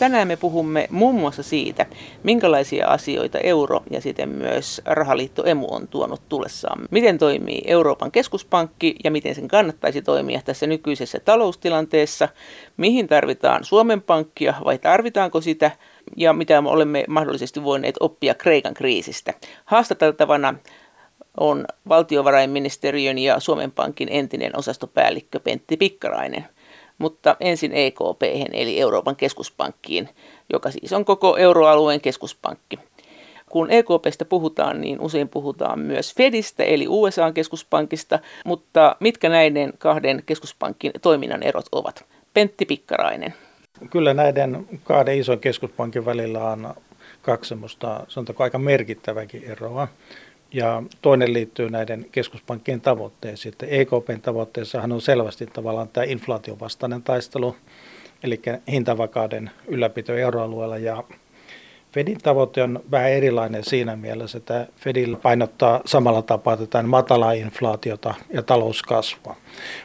Tänään me puhumme muun muassa siitä, minkälaisia asioita euro ja siten myös rahaliitto emu on tuonut tullessaan. Miten toimii Euroopan keskuspankki ja miten sen kannattaisi toimia tässä nykyisessä taloustilanteessa. Mihin tarvitaan Suomen pankkia vai tarvitaanko sitä ja mitä me olemme mahdollisesti voineet oppia Kreikan kriisistä. Haastateltavana on valtiovarainministeriön ja Suomen Pankin entinen osastopäällikkö Pentti Pikkarainen. Mutta ensin EKP eli Euroopan keskuspankkiin, joka siis on koko euroalueen keskuspankki. Kun EKPstä puhutaan, niin usein puhutaan myös Fedistä eli USA-keskuspankista, mutta mitkä näiden kahden keskuspankin toiminnan erot ovat? Pentti Pikkarainen. Kyllä näiden kahden ison keskuspankin välillä on kaksi semmoista, sanotaanko aika merkittäväkin eroa. Ja toinen liittyy näiden keskuspankkien tavoitteisiin. Että EKPn tavoitteessahan on selvästi tavallaan tämä inflaation vastainen taistelu, eli hintavakauden ylläpito euroalueella. Ja Fedin tavoite on vähän erilainen siinä mielessä, että Fedillä painottaa samalla tapaa tätä matalaa inflaatiota ja talouskasvua.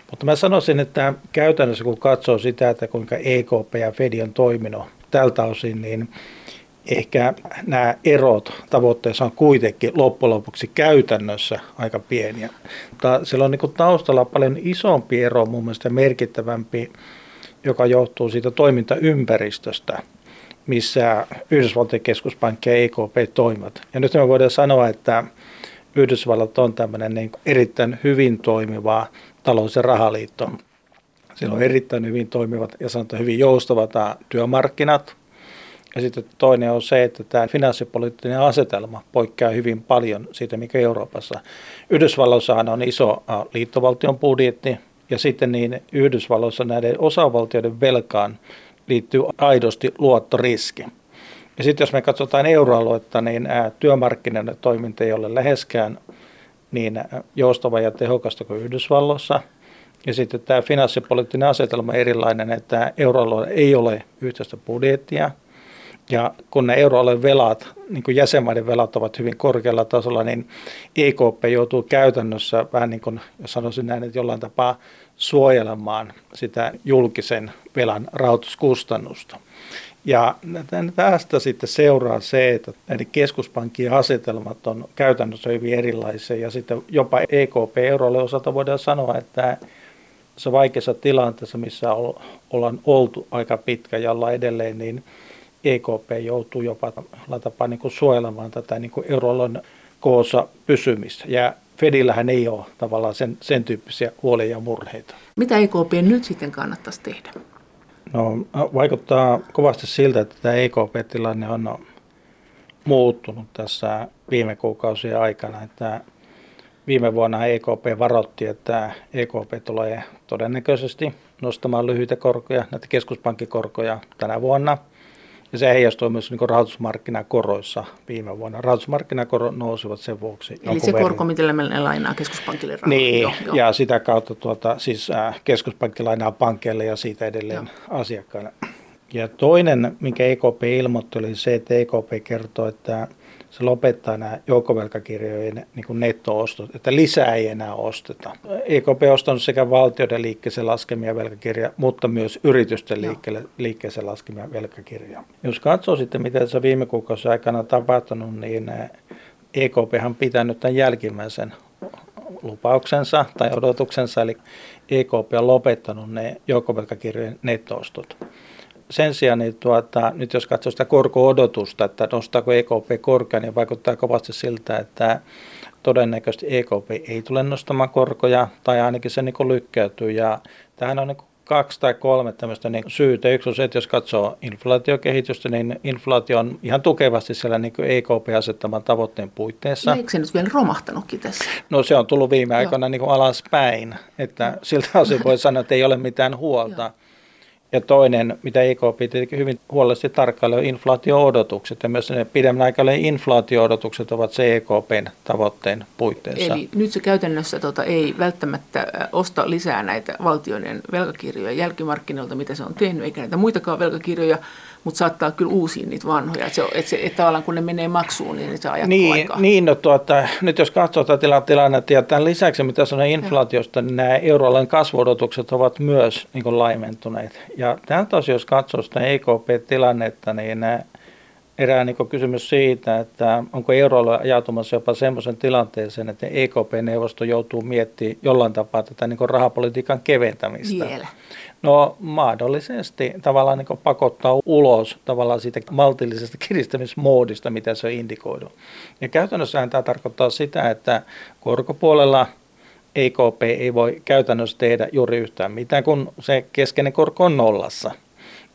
Mutta mä sanoisin, että käytännössä kun katsoo sitä, että kuinka EKP ja Fed on toiminut tältä osin, niin ehkä nämä erot tavoitteessa on kuitenkin loppujen lopuksi käytännössä aika pieniä. Mutta siellä on niin taustalla paljon isompi ero, mun mielestä merkittävämpi, joka johtuu siitä toimintaympäristöstä, missä Yhdysvaltojen keskuspankki ja EKP toimivat. Ja nyt me voidaan sanoa, että Yhdysvallat on tämmöinen niin erittäin hyvin toimiva talous- ja rahaliitto. Siellä on erittäin hyvin toimivat ja sanotaan hyvin joustavat työmarkkinat – ja sitten toinen on se, että tämä finanssipoliittinen asetelma poikkeaa hyvin paljon siitä, mikä Euroopassa. Yhdysvalloissahan on iso liittovaltion budjetti, ja sitten niin Yhdysvalloissa näiden osavaltioiden velkaan liittyy aidosti luottoriski. Ja sitten jos me katsotaan euroaluetta, niin työmarkkinoiden toiminta ei ole läheskään niin joustava ja tehokasta kuin Yhdysvalloissa. Ja sitten tämä finanssipoliittinen asetelma on erilainen, että euroalueella ei ole yhteistä budjettia – ja kun ne euroalueen velat, niin kuin jäsenmaiden velat ovat hyvin korkealla tasolla, niin EKP joutuu käytännössä vähän niin kuin, jos sanoisin näin, että jollain tapaa suojelemaan sitä julkisen velan rahoituskustannusta. Ja tästä sitten seuraa se, että näiden keskuspankkien asetelmat on käytännössä hyvin erilaisia ja sitten jopa EKP eurolle osalta voidaan sanoa, että se vaikeassa tilanteessa, missä ollaan oltu aika pitkä ja ollaan edelleen, niin EKP joutuu jopa tapaa niin kuin suojelemaan tätä niin kuin euroalueen koossa pysymistä. Ja Fedillähän ei ole tavallaan sen, sen tyyppisiä huolia ja murheita. Mitä EKP nyt sitten kannattaisi tehdä? No, vaikuttaa kovasti siltä, että tämä EKP-tilanne on muuttunut tässä viime kuukausien aikana. Että viime vuonna EKP varoitti, että EKP tulee todennäköisesti nostamaan lyhyitä korkoja, näitä keskuspankkikorkoja tänä vuonna – ja se heijastui myös niin rahoitusmarkkinakoroissa viime vuonna. Rahoitusmarkkinakorot nousivat sen vuoksi. Eli se korko, millä me lainaa keskuspankille rahaa. Niin, joo, joo. ja sitä kautta tuota, siis äh, keskuspankki lainaa pankeille ja siitä edelleen joo. asiakkaille. Ja toinen, mikä EKP ilmoitti, oli se, että EKP kertoo, että se lopettaa nämä joukkovelkakirjojen niin kuin netto-ostot, että lisää ei enää osteta. EKP on ostanut sekä valtioiden liikkeeseen laskemia velkakirjoja, mutta myös yritysten liikkeelle, liikkeeseen laskemia velkakirjoja. Jos katsoo sitten, mitä tässä viime kuukausien aikana on tapahtunut, niin EKP on pitänyt tämän jälkimmäisen lupauksensa tai odotuksensa, eli EKP on lopettanut ne joukkovelkakirjojen nettoostot sen sijaan, niin tuota, nyt jos katsoo sitä korko-odotusta, että nostaako EKP korkea, niin vaikuttaa kovasti siltä, että todennäköisesti EKP ei tule nostamaan korkoja, tai ainakin se niin lykkäytyy. Ja tähän on niin kaksi tai kolme tämmöistä niin syytä. Yksi on se, että jos katsoo inflaatiokehitystä, niin inflaatio on ihan tukevasti siellä niin EKP-asettaman tavoitteen puitteissa. No, eikö se nyt vielä romahtanutkin tässä? No se on tullut viime aikoina niin alaspäin, että siltä osin voi sanoa, että ei ole mitään huolta. Ja toinen, mitä EKP tietenkin hyvin huolellisesti tarkkailee, on inflaatio-odotukset. Ja myös ne pidemmän aikavälin inflaatio-odotukset ovat se EKPn tavoitteen puitteissa. Eli nyt se käytännössä tota, ei välttämättä osta lisää näitä valtioiden velkakirjoja jälkimarkkinoilta, mitä se on tehnyt, eikä näitä muitakaan velkakirjoja, mutta saattaa kyllä uusia niitä vanhoja. Että, se, että, se, että tavallaan kun ne menee maksuun, niin se ajattuu niin, aikaa. Niin, no tuota, nyt jos katsoo tätä tilannetta ja tämän lisäksi, mitä sanoo inflaatiosta, niin nämä euroalueen kasvuodotukset ovat myös niin laimentuneet. Ja tältä osin, jos katsoo sitä EKP-tilannetta, niin erää niin kysymys siitä, että onko euroalue ajautumassa jopa semmoisen tilanteeseen, että EKP-neuvosto joutuu miettimään jollain tapaa tätä niin rahapolitiikan keventämistä. Vielä. No mahdollisesti tavallaan niin pakottaa ulos tavallaan siitä maltillisesta kiristämismoodista, mitä se on indikoidu. Ja käytännössä tämä tarkoittaa sitä, että korkopuolella EKP ei voi käytännössä tehdä juuri yhtään mitään, kun se keskeinen korko on nollassa.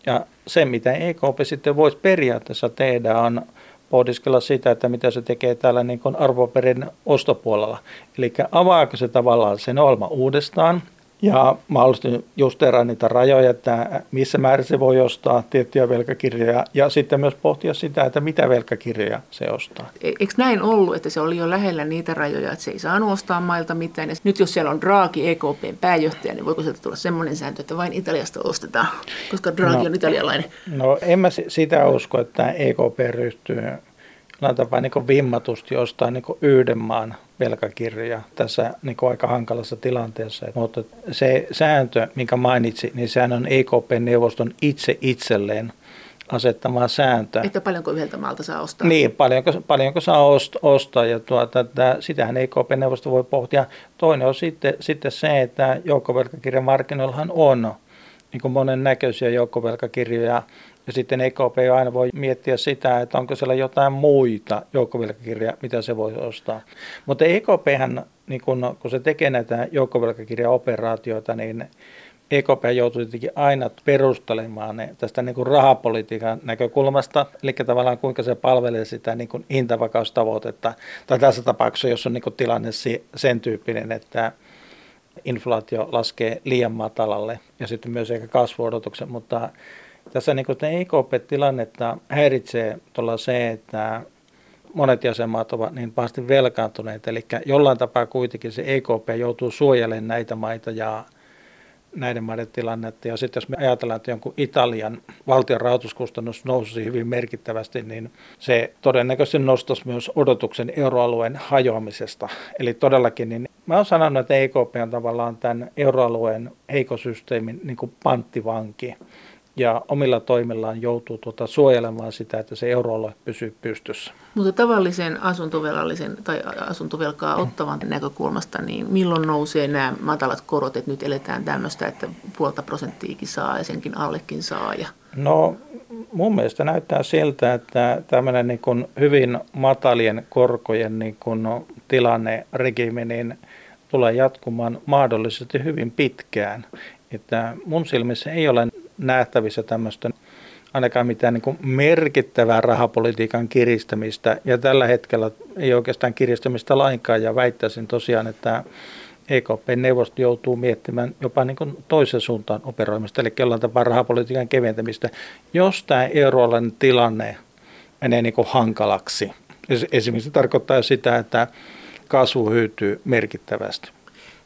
Ja se, mitä EKP sitten voisi periaatteessa tehdä, on pohdiskella sitä, että mitä se tekee täällä niin arvoperin ostopuolella. Eli avaako se tavallaan sen olma uudestaan, ja mahdollisesti justeeraa niitä rajoja, että missä määrin se voi ostaa tiettyjä velkakirjoja ja sitten myös pohtia sitä, että mitä velkakirjoja se ostaa. E, eikö näin ollut, että se oli jo lähellä niitä rajoja, että se ei saanut ostaa mailta mitään? Ja nyt jos siellä on Draghi EKPn pääjohtaja, niin voiko sieltä tulla semmoinen sääntö, että vain Italiasta ostetaan, koska Draghi no, on italialainen? No en mä sitä usko, että EKP ryhtyy tapaa niin vimmatusti ostaa niin yhden maan velkakirjoja tässä niin aika hankalassa tilanteessa. Mutta se sääntö, minkä mainitsi, niin sehän on EKP-neuvoston itse itselleen asettama sääntö. Että paljonko yhdeltä maalta saa ostaa? Niin, paljonko, paljonko saa ostaa ja tuota, että sitähän EKP-neuvosto voi pohtia. Toinen on sitten, sitten se, että joukkovelkakirjamarkkinoillahan on niin kuin monen näköisiä joukkovelkakirjoja, ja sitten EKP aina voi miettiä sitä, että onko siellä jotain muita joukkovelkakirjoja, mitä se voi ostaa. Mutta EKP, niin kun, kun se tekee näitä joukkovelkakirjaoperaatioita, niin EKP joutuu tietenkin aina perustelemaan ne tästä niin kuin rahapolitiikan näkökulmasta, eli tavallaan kuinka se palvelee sitä niin kuin hintavakaustavoitetta, tai tässä tapauksessa, jos on niin kuin tilanne sen tyyppinen, että inflaatio laskee liian matalalle ja sitten myös eikä kasvuodotuksen, mutta tässä niin EKP-tilannetta häiritsee tuolla se, että monet jäsenmaat ovat niin pahasti velkaantuneet, eli jollain tapaa kuitenkin se EKP joutuu suojelemaan näitä maita ja näiden maiden tilannetta. Ja sitten jos me ajatellaan, että jonkun Italian valtion rahoituskustannus nousisi hyvin merkittävästi, niin se todennäköisesti nostaisi myös odotuksen euroalueen hajoamisesta. Eli todellakin, niin mä olen sanonut, että EKP on tavallaan tämän euroalueen heikosysteemin niin kuin panttivanki ja omilla toimillaan joutuu tuota suojelemaan sitä, että se euroalue pysyy pystyssä. Mutta tavallisen asuntovelallisen tai asuntovelkaa ottavan näkökulmasta, niin milloin nousee nämä matalat korot, että nyt eletään tämmöistä, että puolta prosenttiikin saa ja senkin allekin saa? Ja... No mun mielestä näyttää siltä, että tämmöinen niin kuin hyvin matalien korkojen niin kuin tilanne, regimi, niin tulee jatkumaan mahdollisesti hyvin pitkään. Että mun silmissä ei ole nähtävissä tämmöistä ainakaan mitään niin merkittävää rahapolitiikan kiristämistä. Ja tällä hetkellä ei oikeastaan kiristämistä lainkaan. Ja väittäisin tosiaan, että EKP-neuvosto joutuu miettimään jopa niin kuin toisen suuntaan operoimista, eli jollain tapaa rahapolitiikan keventämistä, jos tämä euroalueen tilanne menee niin kuin hankalaksi. Esimerkiksi se tarkoittaa sitä, että kasvu hyytyy merkittävästi.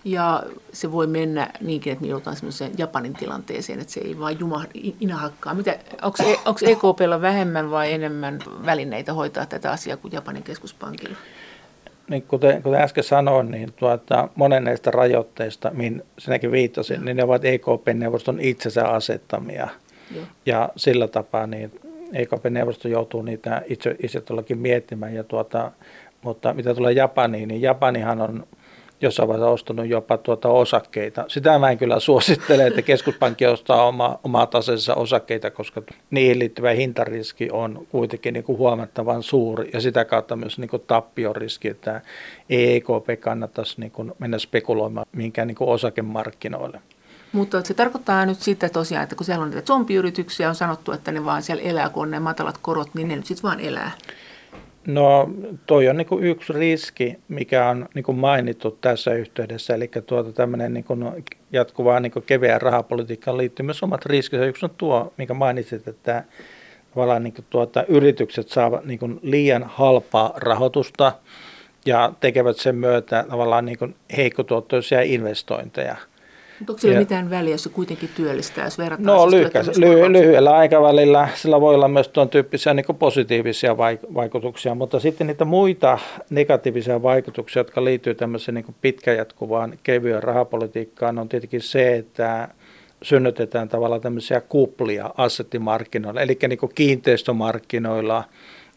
Ja se voi mennä niinkin, että me joudutaan semmoiseen Japanin tilanteeseen, että se ei vaan juma inahakkaa. Mitä, onko, e, onko EKPlla vähemmän vai enemmän välineitä hoitaa tätä asiaa kuin Japanin keskuspankilla? Niin kuten, kuten äsken sanoin, niin tuota, monen näistä rajoitteista, mihin sinäkin viittasin, niin ne ovat EKP-neuvoston itsensä asettamia. Joo. Ja sillä tapaa niin EKP-neuvosto joutuu niitä itse, itse miettimään. Ja tuota, mutta mitä tulee Japaniin, niin Japanihan on jossain vaiheessa ostanut jopa tuota osakkeita. Sitä mä en kyllä suosittele, että keskuspankki ostaa oma, omaa taseensa osakkeita, koska niihin liittyvä hintariski on kuitenkin niin kuin huomattavan suuri ja sitä kautta myös niin tappioriski, että EKP kannattaisi niin kuin mennä spekuloimaan minkään niin kuin osakemarkkinoille. Mutta se tarkoittaa nyt sitä tosiaan, että kun siellä on niitä zombiyrityksiä, on sanottu, että ne vaan siellä elää, kun on ne matalat korot, niin ne nyt sitten vaan elää. No toi on niin yksi riski, mikä on niin mainittu tässä yhteydessä, eli tuota tämmöinen niin kuin jatkuvaan niin kuin rahapolitiikkaan liittyy myös omat riskinsä. Yksi on tuo, mikä mainitsit, että tavallaan niin tuota, yritykset saavat niin liian halpaa rahoitusta ja tekevät sen myötä tavallaan niin heikkotuottoisia investointeja – mutta onko sillä ja, mitään väliä, jos se kuitenkin työllistää, jos verrataan No siis lyhy- lyhyellä aikavälillä sillä voi olla myös tuon tyyppisiä niin positiivisia vaikutuksia, mutta sitten niitä muita negatiivisia vaikutuksia, jotka liittyy tämmöiseen niin pitkäjatkuvaan kevyen rahapolitiikkaan, on tietenkin se, että synnytetään tavallaan tämmöisiä kuplia assettimarkkinoilla, eli niin kiinteistömarkkinoilla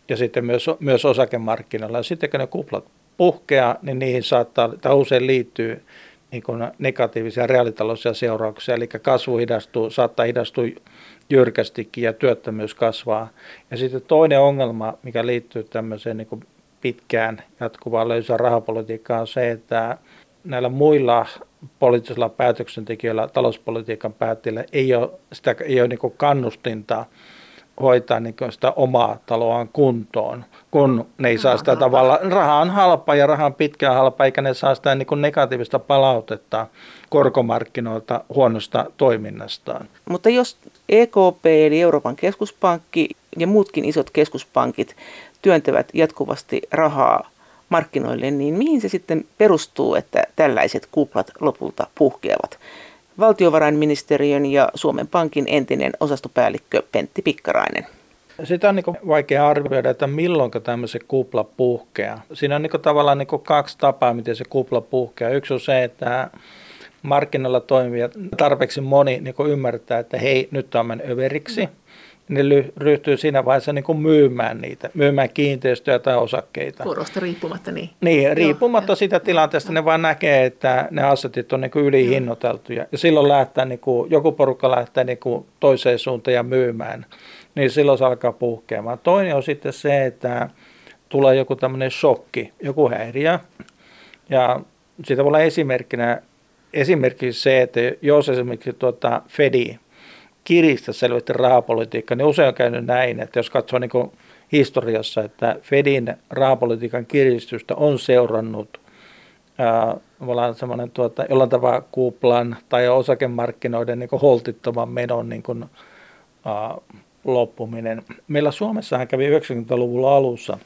ja sitten myös, myös osakemarkkinoilla. Ja sitten kun ne kuplat puhkeaa, niin niihin saattaa, tai usein liittyy niin kuin negatiivisia reaalitaloudellisia seurauksia, eli kasvu hidastuu, saattaa hidastua jyrkästikin ja työttömyys kasvaa. Ja sitten toinen ongelma, mikä liittyy tämmöiseen niin kuin pitkään jatkuvaan löysään rahapolitiikkaan, on se, että näillä muilla poliittisilla päätöksentekijöillä, talouspolitiikan päättäjillä ei ole, sitä, ei ole niin kannustinta hoitaa niin sitä omaa taloaan kuntoon, kun ne ei saa sitä tavalla, raha on halpa ja raha on pitkään halpa, eikä ne saa sitä niin negatiivista palautetta korkomarkkinoilta huonosta toiminnastaan. Mutta jos EKP eli Euroopan keskuspankki ja muutkin isot keskuspankit työntävät jatkuvasti rahaa markkinoille, niin mihin se sitten perustuu, että tällaiset kuplat lopulta puhkeavat? Valtiovarainministeriön ja Suomen Pankin entinen osastopäällikkö Pentti Pikkarainen. Sitä on niin vaikea arvioida, että milloin tämmöisen kupla puhkeaa. Siinä on niin tavallaan niin kaksi tapaa, miten se kupla puhkeaa. Yksi on se, että markkinoilla toimijat tarpeeksi moni niin ymmärtää, että hei, nyt on mennyt överiksi. Mm ne ryhtyy siinä vaiheessa niin kuin myymään niitä, myymään kiinteistöjä tai osakkeita. Korosta riippumatta niin. Niin, riippumatta Joo, siitä tilanteesta ne vaan näkee, että ne assetit on niin kuin ylihinnoiteltuja. Ja silloin lähtee, niin kuin, joku porukka lähtee niin kuin toiseen suuntaan ja myymään, niin silloin se alkaa puhkeamaan. Toinen on sitten se, että tulee joku tämmöinen shokki, joku häiriö. Ja siitä voi olla esimerkkinä esimerkiksi se, että jos esimerkiksi tuota Fedi kiristä selvästi rahapolitiikka, niin usein on käynyt näin, että jos katsoo niin historiassa, että Fedin rahapolitiikan kiristystä on seurannut ää, semmoinen tuota, jollain tavalla kuplan tai osakemarkkinoiden niin holtittoman menon niin kuin, ää, loppuminen. Meillä Suomessahan kävi 90-luvulla alussa,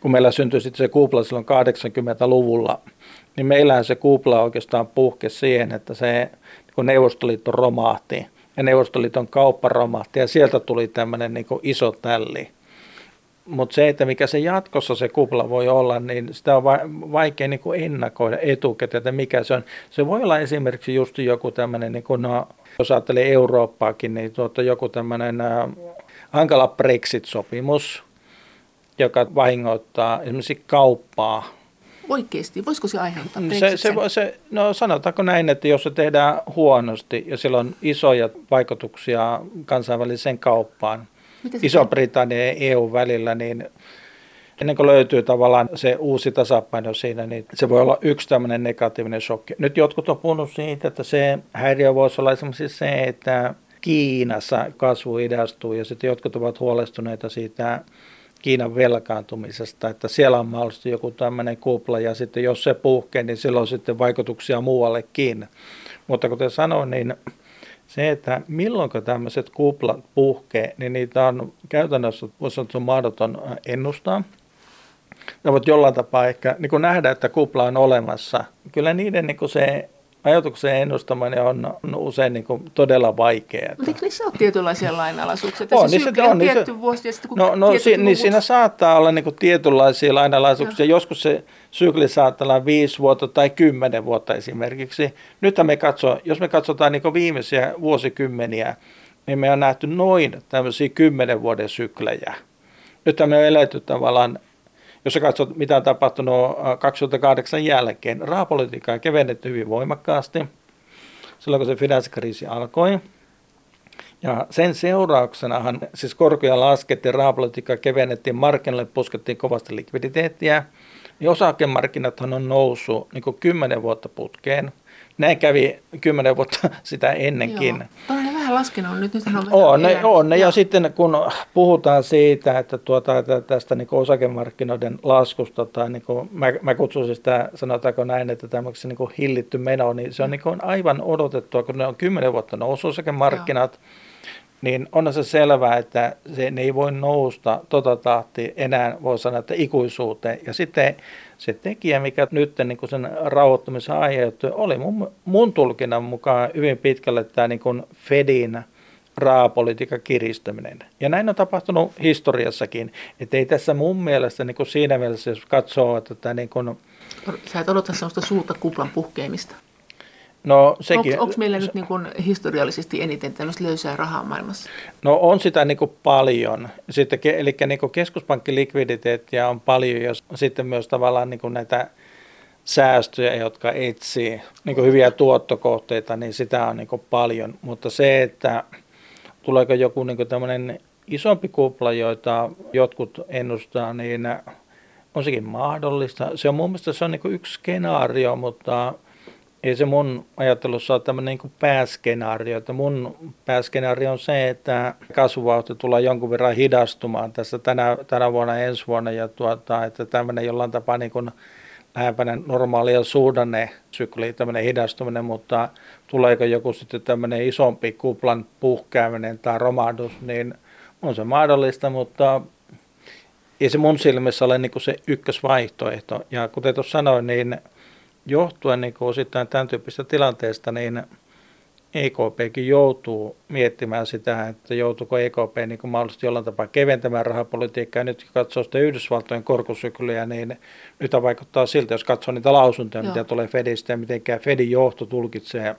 kun meillä syntyi sitten se kupla silloin 80-luvulla, niin meillähän se kupla oikeastaan puhke siihen, että se kun Neuvostoliitto romahti, ja Neuvostoliiton kauppa romahti ja sieltä tuli tämmöinen niin iso tälli. Mutta se, että mikä se jatkossa se kupla voi olla, niin sitä on vaikea niin kuin ennakoida etukäteen, että mikä se on. Se voi olla esimerkiksi just joku tämmöinen, niin no, jos ajattelee Eurooppaakin, niin tuota, joku tämmöinen hankala Brexit-sopimus, joka vahingoittaa esimerkiksi kauppaa Oikeasti, voisiko se aiheuttaa se, se, se, No sanotaanko näin, että jos se tehdään huonosti ja sillä on isoja vaikutuksia kansainväliseen kauppaan, Iso-Britannia ja EU välillä, niin ennen kuin löytyy tavallaan se uusi tasapaino siinä, niin se voi olla yksi tämmöinen negatiivinen shokki. Nyt jotkut on puhunut siitä, että se häiriö voisi olla esimerkiksi se, että Kiinassa kasvu idastuu ja sitten jotkut ovat huolestuneita siitä Kiinan velkaantumisesta, että siellä on mahdollisesti joku tämmöinen kupla ja sitten jos se puhkee, niin sillä on sitten vaikutuksia muuallekin. Mutta kuten sanoin, niin se, että milloin tämmöiset kuplat puhkee, niin niitä on käytännössä voisi sanoa, mahdoton ennustaa. Ne voivat jollain tapaa ehkä niin nähdä, että kupla on olemassa. Kyllä niiden niin se ajatuksen ennustaminen on, on usein niin kuin todella vaikeaa. Mutta eikö niissä ole tietynlaisia lainalaisuuksia? On, se niin se, on, tietty se, vuosi ja sitten kun no, no si, niin siinä saattaa olla niin kuin tietynlaisia lainalaisuuksia. No. Joskus se sykli saattaa olla viisi vuotta tai kymmenen vuotta esimerkiksi. Nyt me katso, jos me katsotaan niin kuin viimeisiä vuosikymmeniä, niin me on nähty noin tämmöisiä kymmenen vuoden syklejä. Nyt me on eletty tavallaan jos sä katsot, mitä on tapahtunut 2008 äh, jälkeen, rahapolitiikka on kevennetty hyvin voimakkaasti silloin, kun se finanssikriisi alkoi. Ja sen seurauksenahan siis korkoja laskettiin, rahapolitiikkaa kevennettiin, markkinoille puskettiin kovasti likviditeettiä. Niin osakemarkkinathan on noussut niin kymmenen vuotta putkeen – näin kävi kymmenen vuotta sitä ennenkin. Joo. On vähän laskenut nyt, nythän on on, ne, on ne, ja sitten kun puhutaan siitä, että tuota, tästä niin osakemarkkinoiden laskusta, tai niin kuin, mä, mä kutsuisin sitä, sanotaanko näin, että tämmöisen niin hillitty meno, niin se on niin kuin aivan odotettua, kun ne on kymmenen vuotta noussut osakemarkkinat, Joo niin on se selvää, että se ne ei voi nousta tota tahti enää, voi sanoa, että ikuisuuteen. Ja sitten se tekijä, mikä nyt niin kuin sen rauhoittumisen aiheutti, oli mun, mun tulkinnan mukaan hyvin pitkälle tämä niin kuin Fedin raapolitiikan kiristäminen. Ja näin on tapahtunut historiassakin. Että ei tässä mun mielestä niin kuin siinä mielessä, jos katsoo, että tämä niin kuin, Sä et odota sellaista suurta kuplan puhkeamista. No, sekin, Onko meillä nyt niin kuin historiallisesti eniten tämmöistä löysää rahaa maailmassa? No on sitä niin kuin paljon. Sitten, eli niin kuin keskuspankkilikviditeettiä on paljon ja sitten myös tavallaan niin kuin näitä säästöjä, jotka etsii niin kuin hyviä tuottokohteita, niin sitä on niin kuin paljon. Mutta se, että tuleeko joku niin kuin tämmöinen isompi kupla, joita jotkut ennustaa, niin on sekin mahdollista. Se on mun mielestä se on niin yksi skenaario, mutta ei se mun ajattelussa ole tämmöinen niin pääskenaario. Että mun pääskenaario on se, että kasvuvauhti tulee jonkun verran hidastumaan tässä tänä, tänä vuonna ensi vuonna ja tuota, että tämmöinen jollain tapaa niin kuin lähempänä normaalia suhdannesykliä, tämmöinen hidastuminen, mutta tuleeko joku sitten tämmöinen isompi kuplan puhkeaminen tai romahdus, niin on se mahdollista, mutta ei se mun silmissä ole niin kuin se ykkösvaihtoehto. Ja kuten tuossa sanoin, niin johtuen niin kuin osittain tämän tyyppistä tilanteesta, niin EKPkin joutuu miettimään sitä, että joutuuko EKP niin kuin mahdollisesti jollain tapaa keventämään rahapolitiikkaa. Ja nyt kun katsoo sitä Yhdysvaltojen korkosykliä, niin nyt vaikuttaa siltä, jos katsoo niitä lausuntoja, Joo. mitä tulee Fedistä ja miten Fedin johto tulkitsee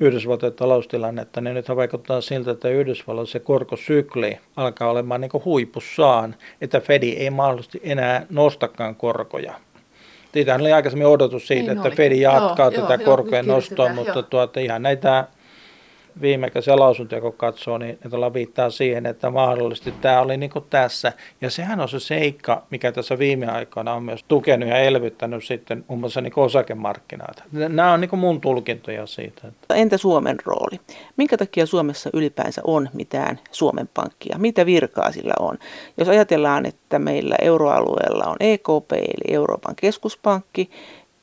Yhdysvaltojen taloustilannetta, niin nythän vaikuttaa siltä, että Yhdysvalloissa se korkosykli alkaa olemaan niin huipussaan, että Fedi ei mahdollisesti enää nostakaan korkoja. Siitähän oli aikaisemmin odotus siitä, niin että oli. Fedi jatkaa joo, tätä joo, korkojen nostoa, mutta tuota, ihan näitä viimekäisiä lausuntoja kun katsoo, niin ne viittaa siihen, että mahdollisesti tämä oli niin kuin tässä. Ja sehän on se seikka, mikä tässä viime aikoina on myös tukenut ja elvyttänyt sitten muun muassa niin osakemarkkinoita. Nämä on niin kuin mun tulkintoja siitä. Entä Suomen rooli? Minkä takia Suomessa ylipäänsä on mitään Suomen pankkia? Mitä virkaa sillä on? Jos ajatellaan, että meillä euroalueella on EKP eli Euroopan keskuspankki,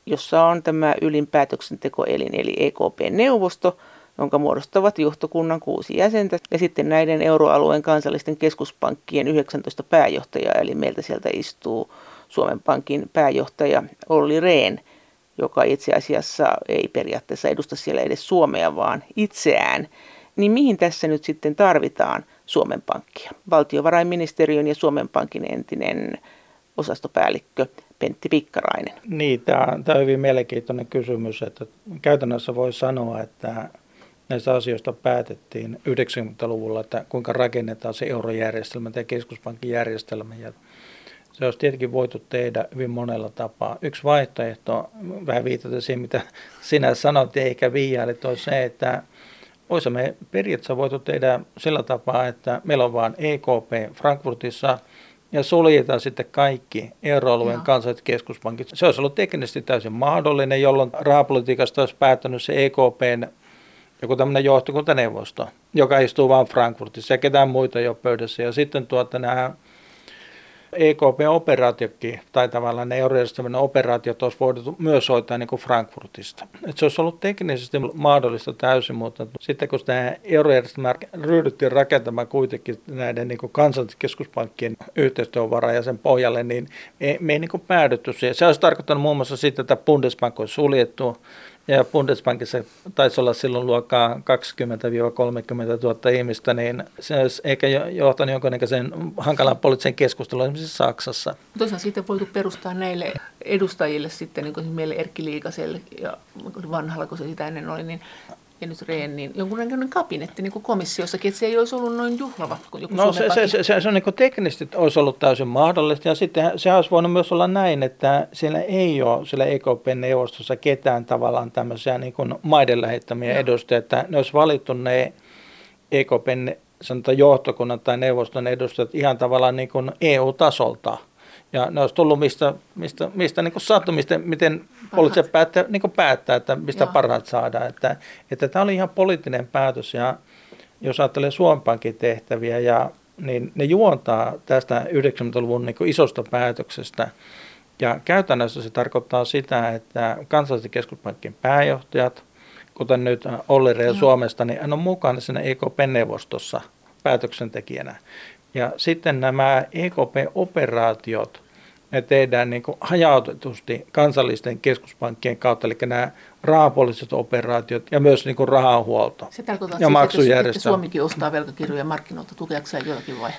jossa on tämä ylin päätöksentekoelin eli EKP-neuvosto – jonka muodostavat johtokunnan kuusi jäsentä ja sitten näiden euroalueen kansallisten keskuspankkien 19 pääjohtajaa, eli meiltä sieltä istuu Suomen Pankin pääjohtaja Olli Rehn, joka itse asiassa ei periaatteessa edusta siellä edes Suomea, vaan itseään. Niin mihin tässä nyt sitten tarvitaan Suomen Pankkia? Valtiovarainministeriön ja Suomen Pankin entinen osastopäällikkö Pentti Pikkarainen. Niin, tämä on hyvin mielenkiintoinen kysymys. Että käytännössä voi sanoa, että näistä asioista päätettiin 90-luvulla, että kuinka rakennetaan se eurojärjestelmä ja keskuspankin järjestelmä. Ja se olisi tietenkin voitu tehdä hyvin monella tapaa. Yksi vaihtoehto, vähän viitata siihen, mitä sinä sanoit, eikä viiaili, on se, että olisimme periaatteessa voitu tehdä sillä tapaa, että meillä on vain EKP Frankfurtissa ja suljetaan sitten kaikki euroalueen kansalliset keskuspankit. Se olisi ollut teknisesti täysin mahdollinen, jolloin rahapolitiikasta olisi päättänyt se EKPn joku tämmöinen johtokuntaneuvosto, joka istuu vain Frankfurtissa ja ketään muita ole pöydässä. Ja sitten tuota nämä EKP-operaatiotkin, tai tavallaan ne eurojärjestelmän operaatiot olisi voitu myös hoitaa niin kuin Frankfurtista. Et se olisi ollut teknisesti mahdollista täysin, mutta sitten kun tämä eurojärjestelmä ryhdyttiin rakentamaan kuitenkin näiden niin kuin kansallisten keskuspankkien yhteistyövara ja sen pohjalle, niin me, me ei niin kuin päädytty siihen. Se olisi tarkoittanut muun muassa sitä, että Bundesbank olisi suljettu, ja Bundesbankissa taisi olla silloin luokkaa 20-30 000 ihmistä, niin se olisi ehkä johtanut jonkinnäköisen hankalan poliittisen keskustelun esimerkiksi Saksassa. Toisaalta siitä voitu perustaa näille edustajille sitten, niin kuin meille Erkki Liikaselle ja vanhalla, kun se sitä ennen oli, niin ja nyt Rehn, niin jonkunnäköinen kabinetti niin kuin komissiossakin, että se ei olisi ollut noin juhlava kuin joku No se, se, se, se, se, on niin kuin teknisesti olisi ollut täysin mahdollista ja sitten se olisi voinut myös olla näin, että siellä ei ole siellä EKP-neuvostossa ketään tavallaan tämmöisiä niin kuin maiden lähettämiä no. edustajia, että ne olisi valittu ne EKPn sanotaan johtokunnan tai neuvoston edustajat ihan tavallaan niin kuin EU-tasolta. Ja ne olisi tullut mistä, mistä, mistä niin kuin sattu, mistä, miten poliittiset päättää, niin kuin päättää, että mistä Joo. parhaat saadaan. Että, että tämä oli ihan poliittinen päätös ja jos ajattelee Suompankin tehtäviä, ja, niin ne juontaa tästä 90-luvun niin isosta päätöksestä. Ja käytännössä se tarkoittaa sitä, että kansallisen keskuspankin pääjohtajat, kuten nyt Olli Rehn Suomesta, niin hän on mukana siinä EKP-neuvostossa päätöksentekijänä. Ja sitten nämä EKP-operaatiot, ne tehdään niin kuin hajautetusti kansallisten keskuspankkien kautta, eli nämä rahapoliittiset operaatiot ja myös niin kuin rahahuolto Se tarkoittaa ja siis, maksujärjestelmä. Että Suomikin ostaa velkakirjoja markkinoilta tukeakseen jotakin vai?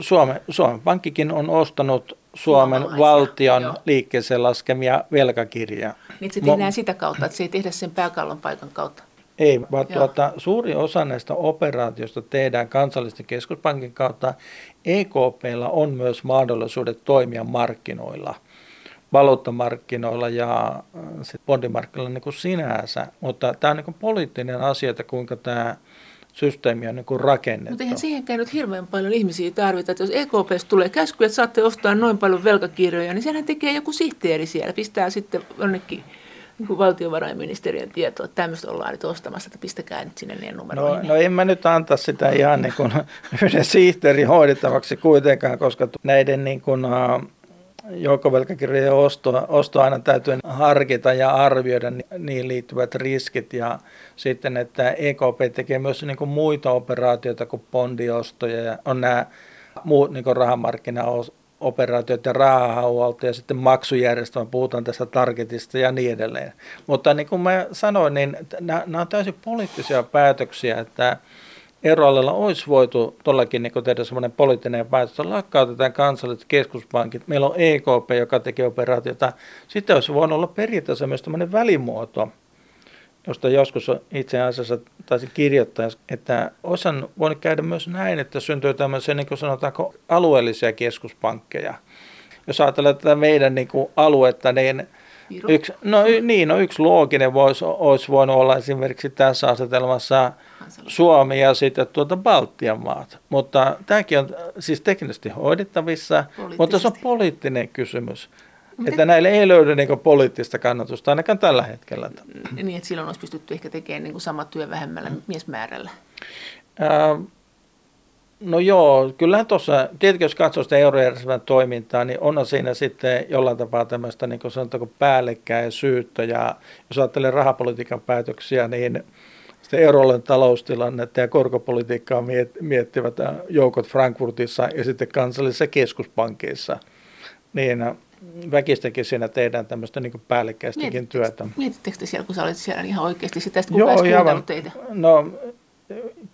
Suomen, Suomen Pankkikin on ostanut Suomen valtion joo. liikkeeseen laskemia velkakirjaa. Niin se tehdään Mo- sitä kautta, että se ei tehdä sen pääkallon paikan kautta. Ei, vaan tuota, suuri osa näistä operaatioista tehdään kansallisten keskuspankin kautta. EKPllä on myös mahdollisuudet toimia markkinoilla, valuuttamarkkinoilla ja bondimarkkinoilla niin kuin sinänsä. Mutta tämä on niin kuin poliittinen asia, että kuinka tämä systeemi on niin rakennettu. Mutta eihän siihenkään nyt hirveän paljon ihmisiä tarvita. Että jos EKPstä tulee käsky, että saatte ostaa noin paljon velkakirjoja, niin sehän tekee joku sihteeri siellä. Pistää sitten jonnekin niin valtiovarainministeriön tietoa, että tämmöistä ollaan nyt ostamassa, että pistäkää nyt sinne ne numeroihin. No, no en mä nyt anta sitä ihan niin kuin yhden sihteerin hoidettavaksi kuitenkaan, koska näiden niin kuin, joukkovelkakirjojen osto, osto aina täytyy harkita ja arvioida niihin liittyvät riskit ja sitten, että EKP tekee myös niin kuin muita operaatioita kuin bondiostoja ja on nämä muut niin rahamarkkinaoperaatiot ja rahahuolto ja sitten maksujärjestelmä, puhutaan tästä targetista ja niin edelleen. Mutta niin kuin mä sanoin, niin nämä, on täysin poliittisia päätöksiä, että eroalella olisi voitu tuollakin niin tehdä semmoinen poliittinen päätös, että lakkautetaan kansalliset keskuspankit. Meillä on EKP, joka tekee operaatiota. Sitten olisi voinut olla periaatteessa myös tämmöinen välimuoto, josta joskus itse asiassa taisin kirjoittaa, että osan voinut käydä myös näin, että syntyy tämmöisiä, niin kuin sanotaanko, alueellisia keskuspankkeja. Jos ajatellaan tätä meidän niin kuin aluetta, niin Yksi, no niin, no yksi looginen voisi, olisi voinut olla esimerkiksi tässä asetelmassa Suomi ja sitten tuota Baltian maat. Mutta tämäkin on siis teknisesti hoidettavissa, mutta se on poliittinen kysymys. Miten? Että näille ei löydy niin poliittista kannatusta ainakaan tällä hetkellä. Niin, että silloin olisi pystytty ehkä tekemään niin sama työ vähemmällä mm. miesmäärällä. Ää, no joo, kyllähän tuossa, tietenkin jos katsoo sitä eurojärjestelmän toimintaa, niin on siinä sitten jollain tapaa tämmöistä niin kuin sanotaanko päällekkäin syyttä. Ja jos ajattelee rahapolitiikan päätöksiä, niin sitten euroalueen taloustilannetta ja korkopolitiikkaa miettivät joukot Frankfurtissa ja sitten kansallisissa keskuspankkeissa, niin väkistäkin siinä tehdään tämmöistä niin päällekkäistäkin työtä. Mietittekö te siellä, kun sä olet siellä ihan oikeasti sitä, että kuka Joo, teitä? No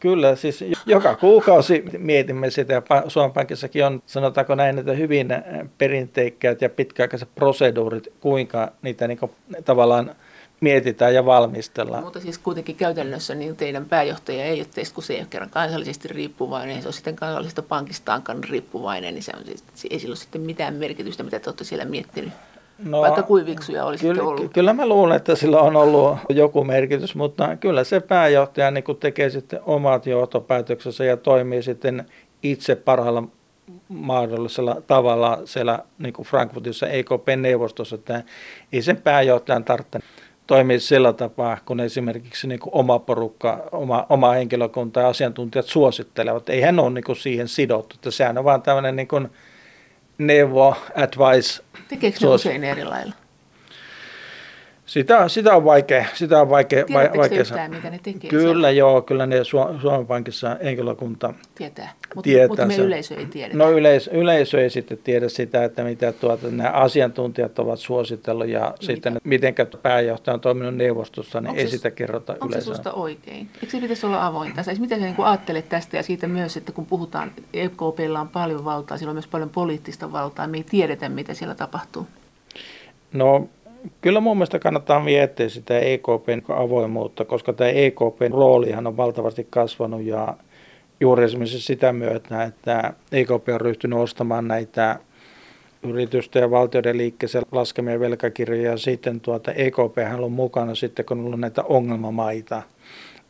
Kyllä, siis joka kuukausi mietimme sitä ja Suomen Pankissakin on, sanotaanko näin, että hyvin perinteikkäät ja pitkäaikaiset proseduurit, kuinka niitä niin kuin, tavallaan mietitään ja valmistellaan. Mutta siis kuitenkin käytännössä niin teidän pääjohtaja ei ole teistä, kun se ei ole kerran kansallisesti riippuvainen, se on sitten kansallisesta pankistaankaan riippuvainen, niin se, on, siis, ei sillä ole sitten mitään merkitystä, mitä te olette siellä miettinyt. No, Vaikka kuiviksuja olisi kyllä, ollut. Kyllä mä luulen, että sillä on ollut joku merkitys, mutta kyllä se pääjohtaja niin tekee sitten omat johtopäätöksensä ja toimii sitten itse parhaalla mahdollisella tavalla siellä niin kuin Frankfurtissa EKP-neuvostossa, että ei sen pääjohtajan tarvitse toimii sillä tapaa, kun esimerkiksi niin kuin oma porukka, oma, oma henkilökunta ja asiantuntijat suosittelevat. Ei hän ole niin kuin siihen sidottu, että sehän on vaan tämmöinen niin kuin neuvo, advice. Tekeekö ne usein eri lailla? Sitä, sitä on vaikea. Sitä on vaikea, Tiedättekö vaikea yhtään, mitä ne tekee? Kyllä siellä? joo, kyllä ne Suomen Pankissa henkilökunta tietää. Mut, tietää mutta me yleisö ei tiedä. No yleisö, yleisö ei sitten tiedä sitä, että mitä tuota, nämä asiantuntijat ovat suositellut ja mitä? sitten miten pääjohtaja on toiminut neuvostossa, niin onko ei se, sitä kerrota onko yleisöön. Onko se oikein? Eikö se pitäisi olla avointa? Siis mitä sä niin ajattelet tästä ja siitä myös, että kun puhutaan, EKPlla on paljon valtaa, sillä on myös paljon poliittista valtaa, me ei tiedetä, mitä siellä tapahtuu. No Kyllä mun mielestä kannattaa miettiä sitä EKPn avoimuutta, koska tämä EKPn roolihan on valtavasti kasvanut ja juuri esimerkiksi sitä myötä, että EKP on ryhtynyt ostamaan näitä yritysten ja valtioiden liikkeeseen laskemia velkakirjoja ja sitten tuota EKP on mukana sitten, kun on ollut näitä ongelmamaita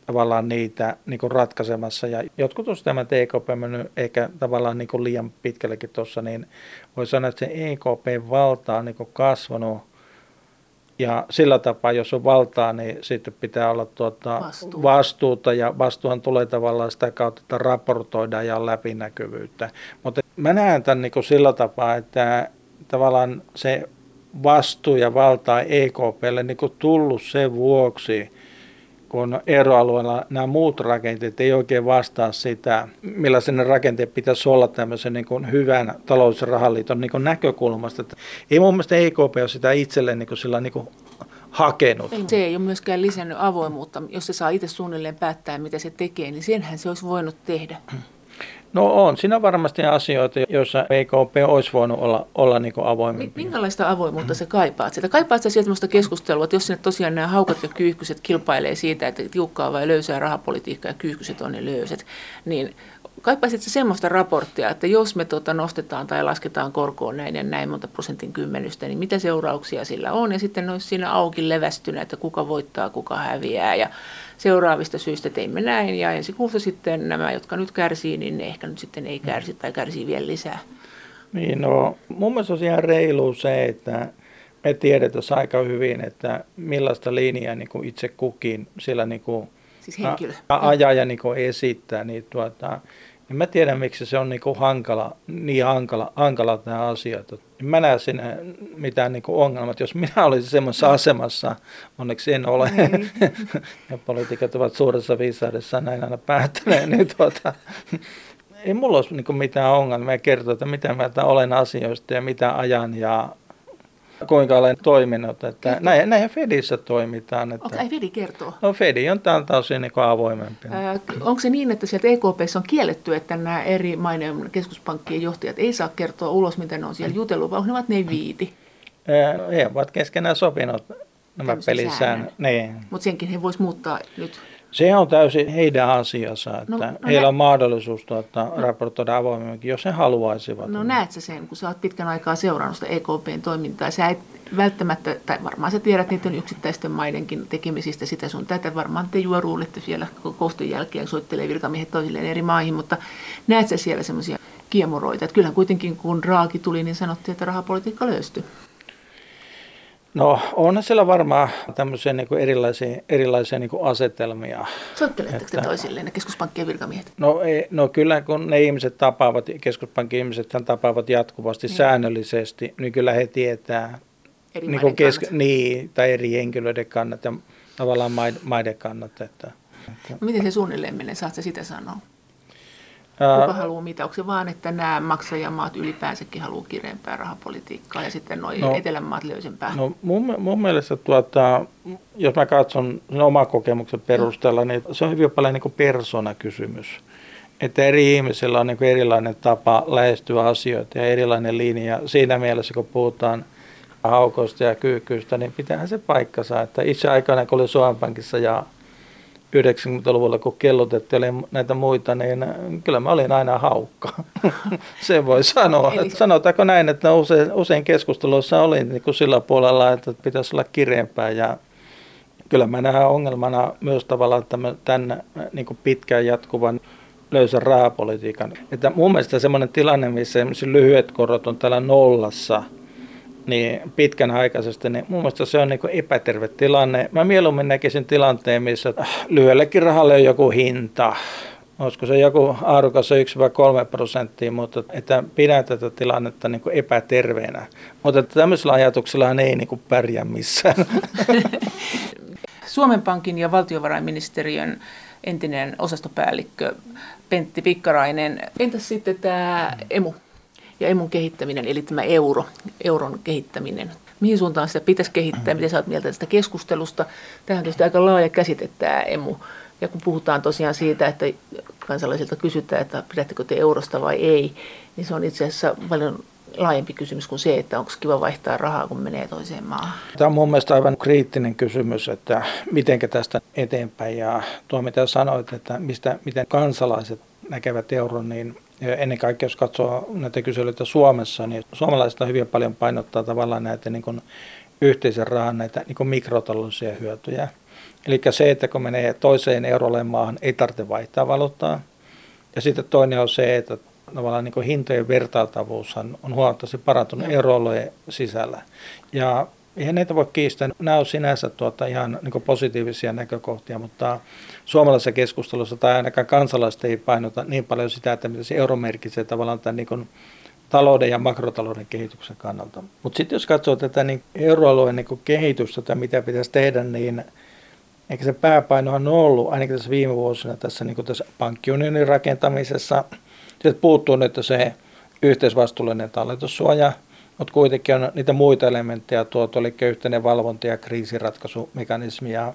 tavallaan niitä niin kuin ratkaisemassa. Ja jotkut on että EKP on mennyt ehkä tavallaan niin kuin liian pitkällekin tuossa, niin voi sanoa, että se EKP-valta on niin kuin kasvanut ja sillä tapaa, jos on valtaa, niin sitten pitää olla tuota Vastuu. vastuuta ja vastuuhan tulee tavallaan sitä kautta, että raportoidaan ja on läpinäkyvyyttä. Mutta mä näen tämän niin kuin sillä tapaa, että tavallaan se vastuu ja valta EKPlle niin kuin tullut sen vuoksi, kun eroalueella nämä muut rakenteet ei oikein vastaa sitä, millaisen rakenteet pitäisi olla tämmöisen niin kuin hyvän talous- ja rahaliiton niin kuin näkökulmasta. Että ei mun mielestä EKP ole sitä itselleen niin kuin sillä niin kuin hakenut. Se ei ole myöskään lisännyt avoimuutta. Jos se saa itse suunnilleen päättää, mitä se tekee, niin senhän se olisi voinut tehdä. No on, siinä varmasti asioita, joissa EKP olisi voinut olla, olla niin avoimempi. Minkälaista avoimuutta se kaipaat? Sitä kaipaat sä sieltä sellaista keskustelua, että jos sinne tosiaan nämä haukat ja kyyhkyset kilpailee siitä, että tiukkaa vai löysää rahapolitiikkaa ja kyyhkyset on ne löyset, niin kaipaisit se semmoista raporttia, että jos me tuota nostetaan tai lasketaan korkoon näin ja näin monta prosentin kymmenystä, niin mitä seurauksia sillä on? Ja sitten olisi siinä auki levästynä, että kuka voittaa, kuka häviää ja seuraavista syistä teimme näin. Ja ensi kuussa sitten nämä, jotka nyt kärsii, niin ne ehkä nyt sitten ei kärsi tai kärsii vielä lisää. Niin, no mun mielestä on ihan reilu se, että me tiedetään aika hyvin, että millaista linjaa niin kuin itse kukin siellä niin kuin siis henkilö. ajaa ja niin kuin esittää, niin tuota, niin mä tiedän, miksi se on niin kuin hankala, niin hankala, hankala nämä asiat. Mä näen siinä mitään niin kuin ongelmat. Jos minä olisin semmoisessa asemassa, onneksi en ole, niin. ja poliitikot ovat suuressa viisaudessa näin aina päättäneet, niin tuota, ei mulla olisi niin mitään ongelmia kertoa, että mitä mieltä olen asioista ja mitä ajan ja kuinka olen toiminut. Että näin, näin Fedissä toimitaan. Että, Onko Fedi kertoo? No Fedi on tältä osin niin avoimempi. Ää, onko se niin, että sieltä EKP on kielletty, että nämä eri maiden keskuspankkien johtajat ei saa kertoa ulos, mitä ne on siellä jutellut, vai onko ne viiti? Ää, he ovat keskenään sopinut nämä pelisäännöt. Niin. Mutta senkin he voisivat muuttaa nyt. Se on täysin heidän asiansa, että no, no heillä nä- on mahdollisuus tuota, no, raportoida avoimemmin, jos he haluaisivat. No näet sä sen, kun sä oot pitkän aikaa seurannut sitä EKPn toimintaa. Sä et välttämättä, tai varmaan sä tiedät niiden yksittäisten maidenkin tekemisistä sitä sun tätä. Varmaan te juoruulitte siellä kohteen jälkeen, soittelee virkamiehet toisilleen eri maihin, mutta näet sä siellä semmoisia kiemuroita? Että kyllähän kuitenkin kun Raaki tuli, niin sanottiin, että rahapolitiikka löystyi. No on siellä varmaan tämmöisiä niin kuin erilaisia, erilaisia niin kuin asetelmia. Soitteletteko te toisilleen ne keskuspankkien virkamiehet? No, ei, no kyllä kun ne ihmiset tapaavat, keskuspankin ihmiset tapaavat jatkuvasti niin. säännöllisesti, niin kyllä he tietää eri niin kuin kesk- niin, tai eri henkilöiden kannat ja tavallaan maiden kannat. Että, että. No, miten se suunnilleen menee, saat sitä sanoa? Kuka haluaa mitä? Onko se vaan, että nämä maksajamaat ylipäänsäkin haluaa kireempää rahapolitiikkaa ja sitten nuo no, etelämaat löysempää? No mun, mun mielestä, tuota, jos mä katson sen oman kokemuksen perusteella, niin se on hyvin paljon niin persoonakysymys. Että eri ihmisillä on niin erilainen tapa lähestyä asioita ja erilainen linja. Siinä mielessä, kun puhutaan haukoista ja kyykkyistä, niin pitäähän se paikkansa. Että itse aikana, kun olin Suomen Pankissa ja 90-luvulla, kun kellotettiin näitä muita, niin kyllä mä olin aina haukka. Se voi sanoa. Eli... Sanotaanko näin, että usein, usein keskusteluissa olin niin kuin sillä puolella, että pitäisi olla kireempää ja kyllä mä näen ongelmana myös tavallaan tämän, tämän niin kuin pitkään jatkuvan löysän rahapolitiikan. Että mun mielestä semmoinen tilanne, missä lyhyet korot on täällä nollassa – niin pitkän aikaisesti, niin mun mielestä se on niin epäterve tilanne. Mä mieluummin näkisin tilanteen, missä lyhyellekin rahalle on joku hinta. Olisiko se joku arvokas 1-3 prosenttia, mutta että pidän tätä tilannetta niin epäterveenä. Mutta tämmöisellä ajatuksella ei niin pärjää missään. Suomen Pankin ja valtiovarainministeriön entinen osastopäällikkö Pentti Pikkarainen. Entäs sitten tämä emu? Ja emun kehittäminen, eli tämä euro, euron kehittäminen. Mihin suuntaan sitä pitäisi kehittää, miten sä oot mieltä tästä keskustelusta. Tähän on tietysti aika laaja käsite tämä emu. Ja kun puhutaan tosiaan siitä, että kansalaisilta kysytään, että pidättekö te eurosta vai ei, niin se on itse asiassa paljon laajempi kysymys kuin se, että onko kiva vaihtaa rahaa, kun menee toiseen maahan. Tämä on mun mielestä aivan kriittinen kysymys, että miten tästä eteenpäin. Ja tuo mitä sanoit, että mistä, miten kansalaiset näkevät euron, niin ennen kaikkea, jos katsoo näitä kyselyitä Suomessa, niin suomalaiset on hyvin paljon painottaa tavallaan näitä niin kuin yhteisen rahan näitä niin kuin mikrotaloudellisia hyötyjä. Eli se, että kun menee toiseen euroleen maahan, ei tarvitse vaihtaa valuuttaa. Ja sitten toinen on se, että tavallaan niin hintojen vertailtavuus on huomattavasti parantunut euroalueen sisällä. Ja eihän näitä voi kiistää. Nämä on sinänsä tuota ihan niin positiivisia näkökohtia, mutta suomalaisessa keskustelussa tai ainakaan kansalaiset ei painota niin paljon sitä, että mitä se euro merkitsee tavallaan tämän niin talouden ja makrotalouden kehityksen kannalta. Mutta sitten jos katsoo tätä niin euroalueen niin kehitystä tai mitä pitäisi tehdä, niin eikä se pääpaino on ollut ainakin tässä viime vuosina tässä, niin tässä pankkiunionin rakentamisessa. Sitten puuttuu nyt se yhteisvastuullinen talletussuoja, mutta kuitenkin on niitä muita elementtejä tuotu, eli yhteinen valvonta ja kriisiratkaisumekanismi ja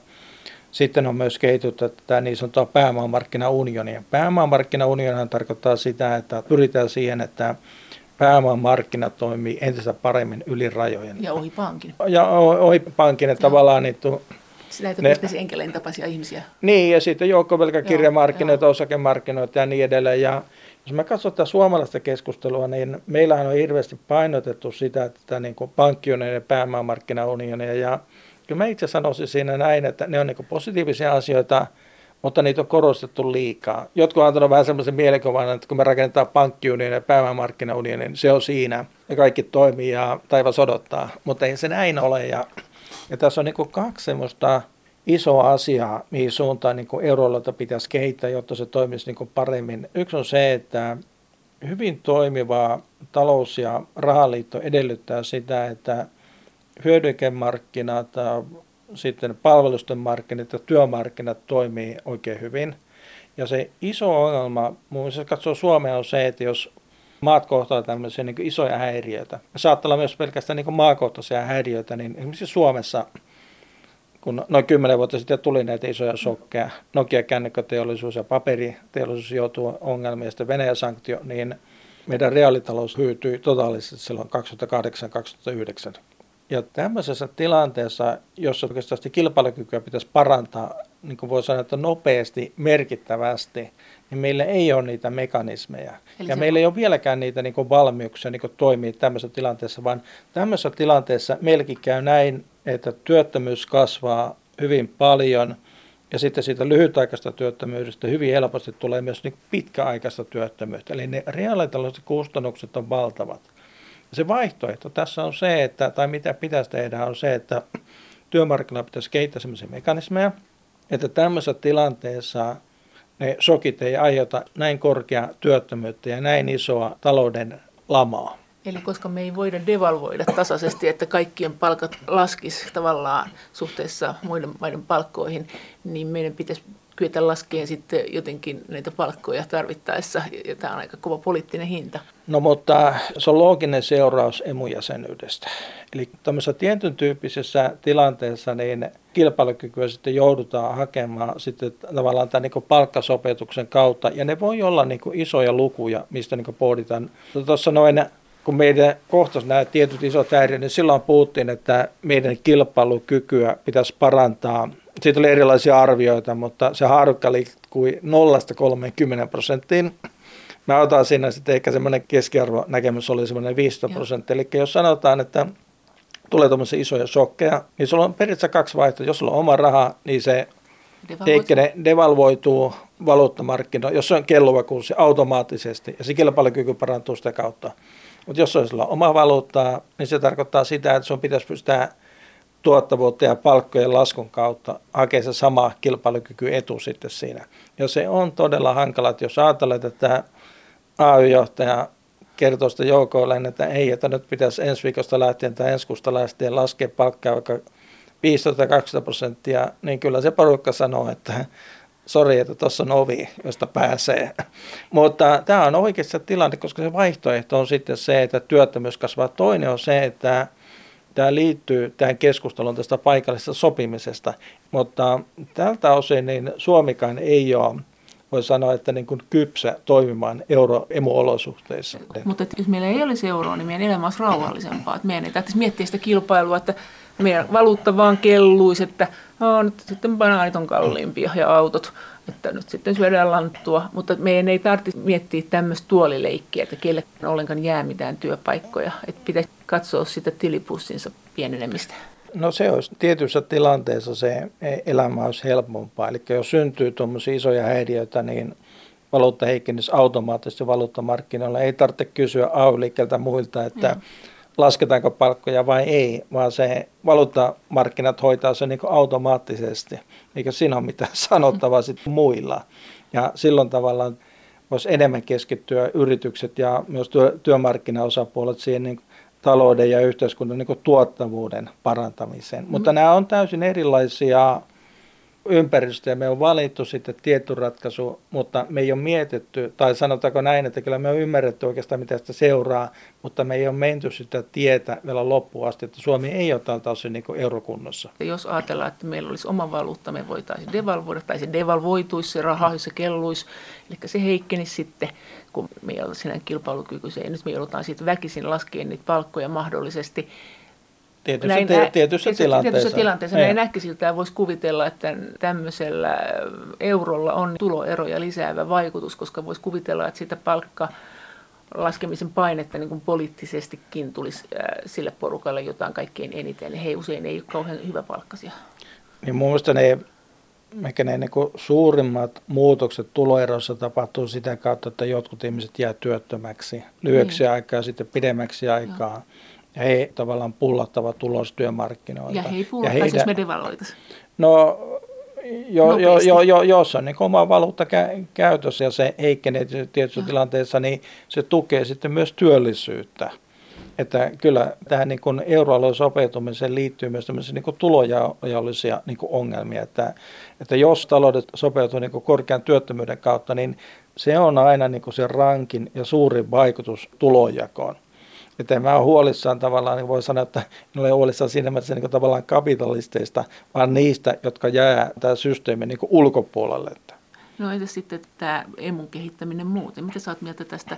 Sitten on myös kehitytty tätä niin sanottua pääomamarkkinaunionia. Pääomamarkkinaunionia tarkoittaa sitä, että pyritään siihen, että pääomamarkkinat toimii entistä paremmin yli rajojen. Ja ohi pankin. Ja ohi pankin, että tavallaan niin Näitä ne, enkelein tapaisia ihmisiä. Niin, ja sitten joukkovelkakirjamarkkinoita, osakemarkkinoita ja niin edelleen. Ja jos me katsotaan suomalaista keskustelua, niin meillähän on hirveästi painotettu sitä, että niin pankkiunionia ja pääomamarkkinaunionia. Ja kyllä mä itse sanoisin siinä näin, että ne on niin positiivisia asioita, mutta niitä on korostettu liikaa. Jotkut on antanut vähän semmoisen mielikuvan, että kun me rakennetaan pankkiunionia ja pääomamarkkinaunionia, niin se on siinä ja kaikki toimii ja taivas odottaa. Mutta ei se näin ole ja, ja tässä on niin kaksi semmoista isoa asiaa, mihin suuntaan niin euroalueelta pitäisi kehittää, jotta se toimisi niin paremmin. Yksi on se, että hyvin toimiva talous- ja rahaliitto edellyttää sitä, että hyödykemarkkinat, sitten palvelusten markkinat ja työmarkkinat toimii oikein hyvin. Ja se iso ongelma, muun muassa katsoo Suomea, on se, että jos maat kohtaa tämmöisiä niin isoja häiriöitä, saattaa olla myös pelkästään niin maakohtaisia häiriöitä, niin esimerkiksi Suomessa, kun noin kymmenen vuotta sitten tuli näitä isoja shokkeja, Nokia-kännykkäteollisuus ja paperiteollisuus joutuu ongelmiin ja sitten Venäjän sanktio, niin meidän reaalitalous hyytyi totaalisesti silloin 2008-2009. Ja tämmöisessä tilanteessa, jossa oikeastaan kilpailukykyä pitäisi parantaa, niin kuin voi sanoa, että nopeasti, merkittävästi, niin meillä ei ole niitä mekanismeja. Eli ja meillä on... ei ole vieläkään niitä niin kuin valmiuksia niin kuin toimia tämmöisessä tilanteessa, vaan tämmöisessä tilanteessa meilläkin käy näin, että työttömyys kasvaa hyvin paljon, ja sitten siitä lyhytaikaista työttömyydestä hyvin helposti tulee myös niin pitkäaikaista työttömyyttä. Eli ne reaalitaloudelliset kustannukset on valtavat. Se vaihtoehto tässä on se, että, tai mitä pitäisi tehdä, on se, että työmarkkinoilla pitäisi kehittää sellaisia mekanismeja, että tämmöisessä tilanteessa ne shokit ei aiheuta näin korkea työttömyyttä ja näin isoa talouden lamaa. Eli koska me ei voida devalvoida tasaisesti, että kaikkien palkat laskisi tavallaan suhteessa muiden maiden palkkoihin, niin meidän pitäisi kyetä laskemaan sitten jotenkin näitä palkkoja tarvittaessa, ja tämä on aika kova poliittinen hinta. No mutta se on looginen seuraus emujäsenyydestä. Eli tämmöisessä tietyn tyyppisessä tilanteessa niin kilpailukykyä sitten joudutaan hakemaan sitten tavallaan tämän niin palkkasopetuksen kautta, ja ne voi olla niin isoja lukuja, mistä niin pohditaan. Tuossa noin kun meidän kohtas nämä tietyt isot häiriöt, niin silloin puhuttiin, että meidän kilpailukykyä pitäisi parantaa siitä oli erilaisia arvioita, mutta se haarukka liikkui 0-30 prosenttiin. Mä otan siinä sitten ehkä semmoinen keskiarvonäkemys oli semmoinen 15 prosenttia. Eli jos sanotaan, että tulee tuommoisia isoja shokkeja, niin sulla on periaatteessa kaksi vaihtoehtoa. Jos sulla on oma raha, niin se heikkene devalvoituu valuuttamarkkinoilla, jos se on kelluva kurssi automaattisesti ja se kilpailukyky parantuu sitä kautta. Mutta jos sulla oma valuuttaa, niin se tarkoittaa sitä, että sun pitäisi pystyä tuottavuutta ja palkkojen laskun kautta hakee se sama kilpailukykyetu sitten siinä. Ja se on todella hankala, että jos ajatellaan, että AY-johtaja kertoo sitä joukoille, että ei, että nyt pitäisi ensi viikosta lähtien tai ensi kuusta lähtien laskea palkkaa vaikka 15-20 prosenttia, niin kyllä se porukka sanoo, että sori, että tuossa on ovi, josta pääsee. Mutta tämä on oikeassa tilanne, koska se vaihtoehto on sitten se, että työttömyys kasvaa. Toinen on se, että tämä liittyy tähän keskusteluun tästä paikallisesta sopimisesta, mutta tältä osin niin Suomikaan ei ole voi sanoa, että niin kuin kypsä toimimaan euroemuolosuhteissa. Mutta jos meillä ei olisi euroa, niin meidän elämä olisi rauhallisempaa. Että meidän ei tarvitsisi miettiä sitä kilpailua, että meidän valuutta vaan kelluisi, että no, nyt sitten banaanit on kalliimpia ja autot, että nyt sitten syödään lanttua. Mutta meidän ei tarvitse miettiä tämmöistä tuolileikkiä, että kelle ollenkaan jää mitään työpaikkoja. Että pitäisi katsoa sitä tilipussinsa pienenemistä. No se olisi tietyissä tilanteessa se elämä olisi helpompaa. Eli jos syntyy tuommoisia isoja häiriöitä, niin valuutta heikkenisi automaattisesti valuuttamarkkinoilla. Ei tarvitse kysyä ay muilta, että mm lasketaanko palkkoja vai ei, vaan se valuuttamarkkinat hoitaa sen niin automaattisesti, eikä siinä ole mitään sanottavaa sitten muilla. Ja silloin tavallaan voisi enemmän keskittyä yritykset ja myös työ, työmarkkinaosapuolet siihen niin talouden ja yhteiskunnan niin tuottavuuden parantamiseen. Mm. Mutta nämä on täysin erilaisia ympäristö ja me on valittu sitten tietty ratkaisu, mutta me ei ole mietitty, tai sanotaanko näin, että kyllä me on ymmärretty oikeastaan mitä sitä seuraa, mutta me ei ole menty sitä tietä vielä loppuun asti, että Suomi ei ole tältä osin niin eurokunnossa. Jos ajatellaan, että meillä olisi oma valuutta, me voitaisiin devalvoida, tai se devalvoituisi se raha, jos se kelluisi, eli se heikkenisi sitten, kun me ei ole sinä kilpailukykyisiä, ja nyt me joudutaan siitä väkisin laskeen niitä palkkoja mahdollisesti, Tietyssä, näin, tietyssä, tietyssä tilanteessa. Tietyssä tilanteessa näin äkkisiltään voisi kuvitella, että tämmöisellä eurolla on tuloeroja lisäävä vaikutus, koska voisi kuvitella, että sitä palkka laskemisen painetta niin kuin poliittisestikin tulisi sille porukalle jotain kaikkein eniten. He usein ei ole kauhean hyvä palkkasia. Niin mun mielestä ne, ehkä ne niin suurimmat muutokset tuloeroissa tapahtuu sitä kautta, että jotkut ihmiset jää työttömäksi lyhyeksi niin. aikaa sitten pidemmäksi aikaa. Joo ja he tavallaan pullattavat tulos työmarkkinoilta. Ja he ei pullattaisi, jos me devalloitaisiin. No, jo, jo, jo, jo, jos on niin oma valuutta kä- käytössä ja se heikkenee tietyissä tilanteessa, niin se tukee sitten myös työllisyyttä. Että kyllä tähän niin kuin euroalueen sopeutumiseen liittyy myös tämmöisiä niin tulojaollisia niin ongelmia, että, että jos taloudet sopeutuu niin kuin korkean työttömyyden kautta, niin se on aina niin kuin se rankin ja suurin vaikutus tulonjakoon. Että mä ole huolissaan tavallaan, niin voi sanoa, että en ole huolissaan siinä mielessä niin tavallaan kapitalisteista, vaan niistä, jotka jää tämä systeemi niin ulkopuolelle. No entä sitten tämä emun kehittäminen muuten? Mitä sä oot mieltä tästä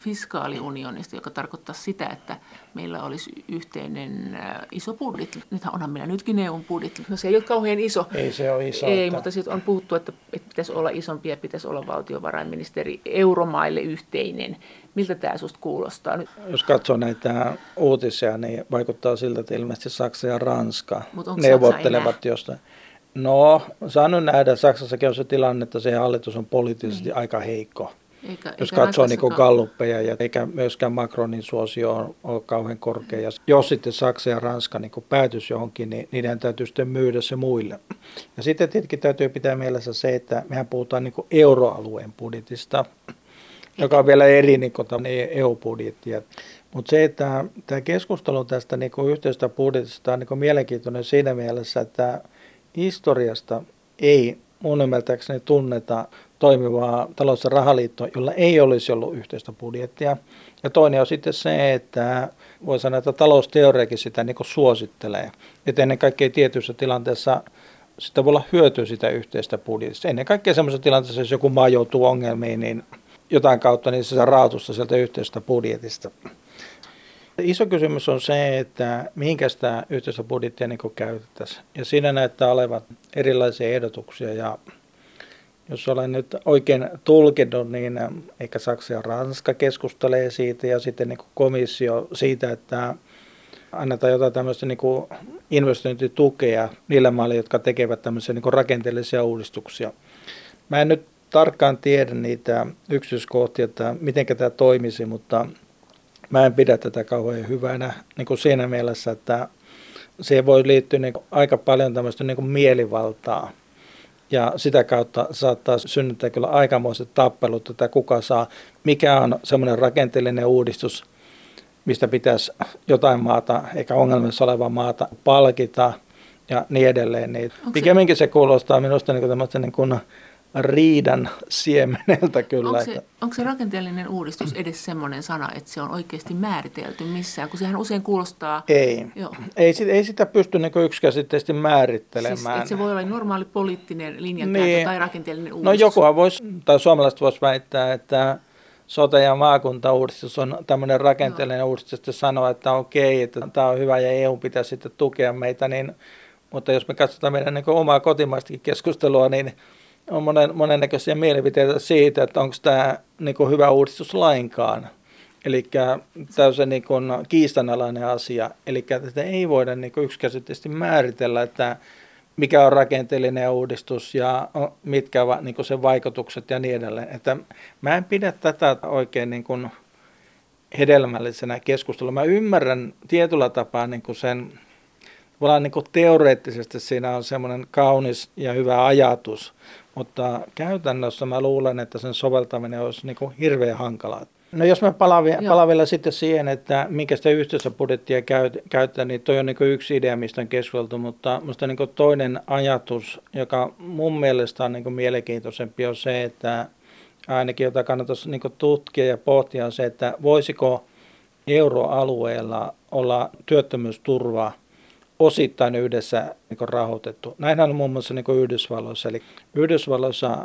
fiskaaliunionista, joka tarkoittaa sitä, että meillä olisi yhteinen äh, iso budjetti. Nythän onhan meillä nytkin EUn budjetti. No se ei ole kauhean iso. Ei se ole iso. Ei, että... mutta sitten on puhuttu, että, että pitäisi olla isompi ja pitäisi olla valtiovarainministeri euromaille yhteinen. Miltä tämä sinusta kuulostaa? Nyt? Jos katsoo näitä uutisia, niin vaikuttaa siltä, että ilmeisesti Saksa ja Ranska neuvottelevat jostain. No, saan nyt nähdä, Saksassakin on se tilanne, että se hallitus on poliittisesti niin. aika heikko. Eikä, jos eikä katsoo niin galluppeja, ja eikä myöskään Macronin suosio ole, ole kauhean korkea. Ja jos sitten Saksa ja Ranska niin päätys johonkin, niin niiden täytyy sitten myydä se muille. Ja sitten tietenkin täytyy pitää mielessä se, että mehän puhutaan niin euroalueen budjetista, joka on vielä eri niin kuin EU-budjettia. Mutta se, että tämä keskustelu tästä niin yhteisestä budjetista on niin mielenkiintoinen siinä mielessä, että historiasta ei mun ymmärtääkseni tunneta toimivaa talous- ja rahaliittoa, jolla ei olisi ollut yhteistä budjettia. Ja toinen on sitten se, että voi sanoa, että talousteoriakin sitä niin suosittelee. Että ennen kaikkea tietyissä tilanteessa sitä voi olla hyötyä sitä yhteistä budjetista. Ennen kaikkea sellaisessa tilanteessa, jos joku maa joutuu ongelmiin, niin jotain kautta niin se saa raatusta sieltä yhteisestä budjetista. Iso kysymys on se, että mihinkä sitä yhteistä budjettia niin käytettäisiin. Ja siinä näyttää olevan erilaisia ehdotuksia ja jos olen nyt oikein tulkinut, niin eikä Saksa ja Ranska keskustelee siitä ja sitten niin komissio siitä, että annetaan jotain tämmöistä niin kuin investointitukea niille maille, jotka tekevät tämmöisiä niin rakenteellisia uudistuksia. Mä en nyt tarkkaan tiedä niitä yksityiskohtia, että miten tämä toimisi, mutta mä en pidä tätä kauhean hyvänä niin kuin siinä mielessä, että siihen voi liittyä niin aika paljon tämmöistä niin mielivaltaa ja sitä kautta saattaa synnyttää kyllä aikamoiset tappelut, että kuka saa, mikä on semmoinen rakenteellinen uudistus, mistä pitäisi jotain maata, eikä ongelmissa olevaa maata palkita ja niin edelleen. Niin pikemminkin se kuulostaa minusta niin kuin niin kuin riidan siemeneltä kyllä. Onko se, onko se rakenteellinen uudistus edes semmoinen sana, että se on oikeasti määritelty missään, kun sehän usein kuulostaa... Ei, Joo. ei, ei sitä pysty niin yksikäsitteisesti määrittelemään. Siis, että se voi olla normaali poliittinen linjakäyttö niin. tai rakenteellinen no uudistus. No jokuhan voisi, tai suomalaiset voisi väittää, että sote- ja maakuntauudistus on tämmöinen rakenteellinen Joo. uudistus, että sanoa, että okei, että tämä on hyvä ja EU pitää sitten tukea meitä, niin, mutta jos me katsotaan meidän niin omaa kotimaistakin keskustelua, niin on monen, monennäköisiä mielipiteitä siitä, että onko tämä niin kuin hyvä uudistus lainkaan. Eli täysin niin kiistanalainen asia. Eli tätä ei voida niin kuin yksikäsitteisesti määritellä, että mikä on rakenteellinen uudistus ja mitkä ovat niin sen vaikutukset ja niin edelleen. Että mä en pidä tätä oikein niin kuin hedelmällisenä keskustelua. Mä ymmärrän tietyllä tapaa niin kuin sen, niin kuin teoreettisesti siinä on semmoinen kaunis ja hyvä ajatus, mutta käytännössä mä luulen, että sen soveltaminen olisi niin kuin hirveän hankalaa. No jos mä palaan, palaan vielä sitten siihen, että minkä sitä yhteisöbudjettia käyttää, niin toi on niin yksi idea, mistä on keskusteltu, mutta minusta niin toinen ajatus, joka mun mielestä on niin mielenkiintoisempi, on se, että ainakin jota kannattaisi niin tutkia ja pohtia, on se, että voisiko euroalueella olla työttömyysturva osittain yhdessä niin rahoitettu. Näinhän on muun muassa niin Yhdysvalloissa. Eli Yhdysvalloissa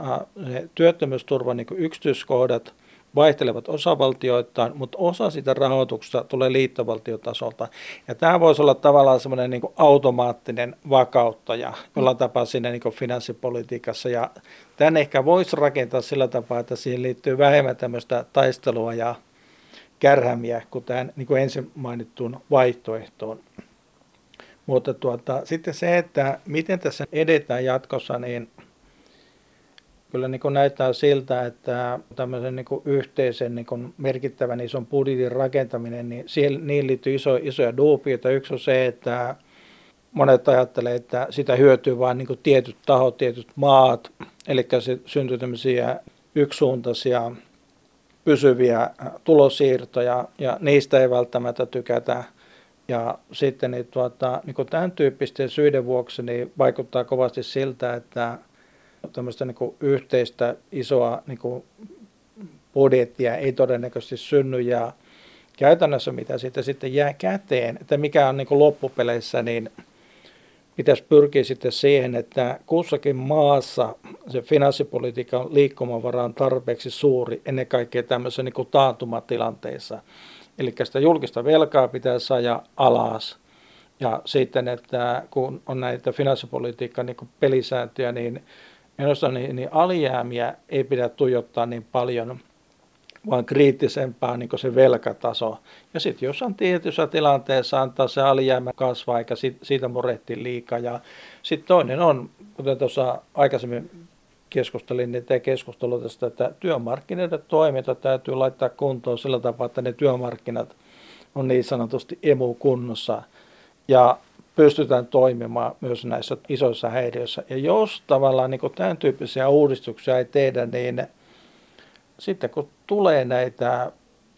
työttömyysturvan niin yksityiskohdat – vaihtelevat osavaltioittain, mutta osa sitä rahoituksesta tulee liittovaltiotasolta. Ja tämä voisi olla tavallaan semmoinen niin automaattinen vakauttaja jolla tapaa siinä niin finanssipolitiikassa. Ja tämän ehkä voisi rakentaa sillä tapaa, että siihen liittyy vähemmän tämmöistä taistelua ja kärhämiä kuin tähän niin kuin ensin mainittuun vaihtoehtoon. Mutta tuota, sitten se, että miten tässä edetään jatkossa, niin kyllä niin kuin näyttää siltä, että tämmöisen niin kuin yhteisen niin kuin merkittävän ison budjetin rakentaminen, niin siihen, niin liittyy iso, isoja duupioita. Yksi on se, että monet ajattelee, että sitä hyötyy vain niin tietyt tahot, tietyt maat, eli se syntyy tämmöisiä yksisuuntaisia pysyviä tulosiirtoja, ja niistä ei välttämättä tykätä. Ja sitten niin tuota, niin tämän tyyppisten syiden vuoksi niin vaikuttaa kovasti siltä, että tämmöistä niin yhteistä isoa niin kuin budjettia ei todennäköisesti synny ja käytännössä mitä siitä sitten jää käteen, että mikä on niin kuin loppupeleissä, niin pitäisi pyrkiä sitten siihen, että kussakin maassa se finanssipolitiikan liikkumavara on tarpeeksi suuri ennen kaikkea tämmöisessä niin kuin taantumatilanteissa. Eli sitä julkista velkaa pitää saada alas. Ja sitten, että kun on näitä finanssipolitiikan niin pelisääntöjä, niin Minusta niin, niin alijäämiä ei pidä tuijottaa niin paljon, vaan kriittisempää niin se velkataso. Ja sitten jos on tietyssä tilanteessa antaa se alijäämä kasvaa, eikä siitä murehti liikaa. Ja sitten toinen on, kuten tuossa aikaisemmin keskustelin, niin tämä tästä, että työmarkkinoiden toiminta täytyy laittaa kuntoon sillä tavalla, että ne työmarkkinat on niin sanotusti emu kunnossa. Ja pystytään toimimaan myös näissä isoissa häiriöissä. Ja jos tavallaan niin tämän tyyppisiä uudistuksia ei tehdä, niin sitten kun tulee näitä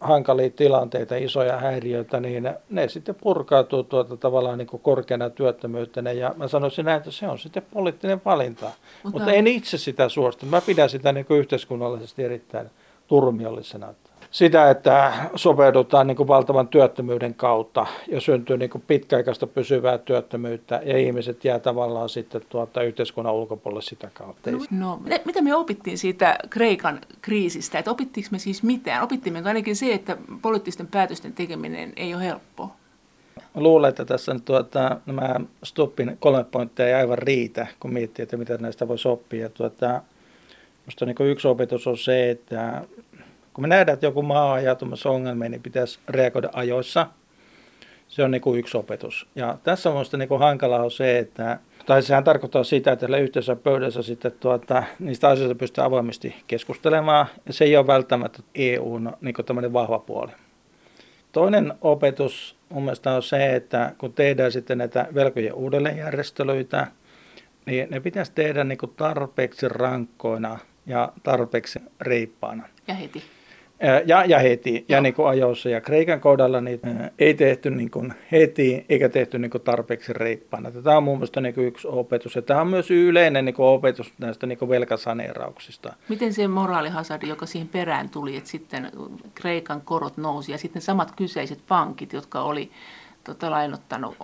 hankalia tilanteita, isoja häiriöitä, niin ne sitten purkautuu tuota tavallaan niin korkeana työttömyytenä. Ja mä sanoisin näin, että se on sitten poliittinen valinta. Mutta, Mutta en itse sitä suostu. Mä pidän sitä niin yhteiskunnallisesti erittäin turmiollisena sitä, että sopeudutaan niin kuin valtavan työttömyyden kautta ja syntyy niin kuin pitkäaikaista pysyvää työttömyyttä ja ihmiset jää tavallaan sitten tuota yhteiskunnan ulkopuolelle sitä kautta. No, no mitä me opittiin siitä Kreikan kriisistä? Että opittiinko me siis mitään? Opittiinko ainakin se, että poliittisten päätösten tekeminen ei ole helppoa? Mä luulen, että tässä nyt tuota, nämä Stuppin kolme pointtia ei aivan riitä, kun miettii, että mitä näistä voisi oppia. Tuota, Minusta niin yksi opetus on se, että kun me nähdään, että joku maa on ajautumassa ongelmiin, niin pitäisi reagoida ajoissa. Se on niin kuin yksi opetus. Ja tässä on minusta niin kuin hankalaa on se, että tai sehän tarkoittaa sitä, että yhteisessä pöydässä sitten tuota, niistä asioista pystyy avoimesti keskustelemaan, ja se ei ole välttämättä EUn niin vahva puoli. Toinen opetus mun mielestä on se, että kun tehdään sitten näitä velkojen uudelleenjärjestelyitä, niin ne pitäisi tehdä niin kuin tarpeeksi rankkoina ja tarpeeksi reippaana. Ja heti. Ja, ja heti, ja niin kuin ajoissa. Ja Kreikan kohdalla niin, ei tehty niin kuin heti, eikä tehty niin kuin tarpeeksi reippaana. Tämä on mun mielestä niin kuin yksi opetus. Ja tämä on myös yleinen niin kuin opetus näistä niin kuin velkasaneerauksista. Miten se moraalihasardi, joka siihen perään tuli, että sitten Kreikan korot nousi, ja sitten samat kyseiset pankit, jotka oli tota, lainottanut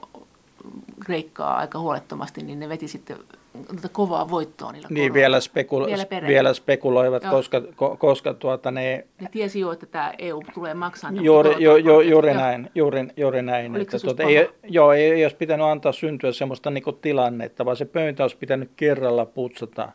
Kreikkaa aika huolettomasti, niin ne veti sitten kovaa voittoa niillä Niin, vielä, spekula- vielä, vielä spekuloivat, Joo. koska, ko, koska tuota ne... Ne tiesi jo, että tämä EU tulee maksamaan. Juuri, jo, jo, juuri näin, juuri, juuri näin. että tuota, ei, joo, ei, ei olisi pitänyt antaa syntyä sellaista niin tilannetta, vaan se pöytä olisi pitänyt kerralla putsata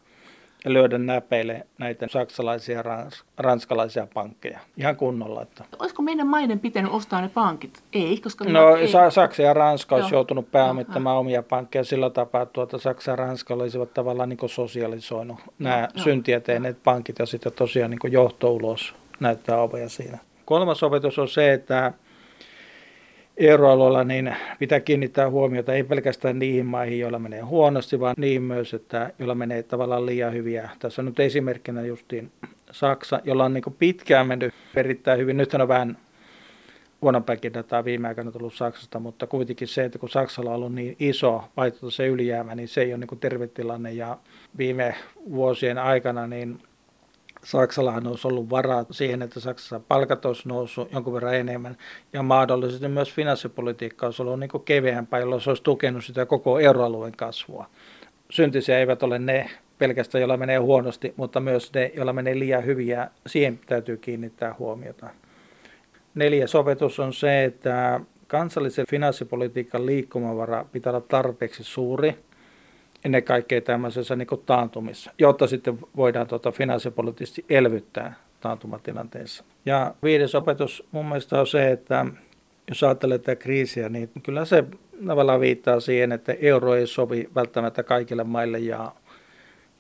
lyödä näpeille näitä saksalaisia ja rans, ranskalaisia pankkeja ihan kunnolla. Että. Olisiko meidän maiden pitänyt ostaa ne pankit? Ei, koska... No ei. Saksa ja Ranska olisi joutunut pääomittamaan Aha. omia pankkeja sillä tapaa, että tuota Saksa ja Ranska olisivat tavallaan niin sosialisoinut nämä no, syntiä tehneet pankit ja sitten tosiaan niin johto ulos näyttää ovea siinä. Kolmas opetus on se, että euroalueella, niin pitää kiinnittää huomiota ei pelkästään niihin maihin, joilla menee huonosti, vaan niihin myös, että joilla menee tavallaan liian hyviä. Tässä on nyt esimerkkinä justiin Saksa, jolla on niin pitkään mennyt erittäin hyvin. Nythän on vähän huonompäkin dataa viime aikoina tullut Saksasta, mutta kuitenkin se, että kun Saksalla on ollut niin iso se ylijäämä, niin se ei ole niin terve tilanne. Ja viime vuosien aikana niin Saksallahan olisi ollut varaa siihen, että Saksassa palkat olisi noussut jonkun verran enemmän ja mahdollisesti myös finanssipolitiikka olisi ollut niin keveämpää, jolloin se olisi tukenut sitä koko euroalueen kasvua. Syntisiä eivät ole ne pelkästään, joilla menee huonosti, mutta myös ne, joilla menee liian hyviä. Siihen täytyy kiinnittää huomiota. Neljäs opetus on se, että kansallisen finanssipolitiikan liikkumavara pitää olla tarpeeksi suuri, ennen kaikkea tämmöisessä niin taantumissa, jotta sitten voidaan tuota finanssipoliittisesti elvyttää taantumatilanteessa. Ja viides opetus mun mielestä on se, että jos ajattelee tätä kriisiä, niin kyllä se tavallaan viittaa siihen, että euro ei sovi välttämättä kaikille maille ja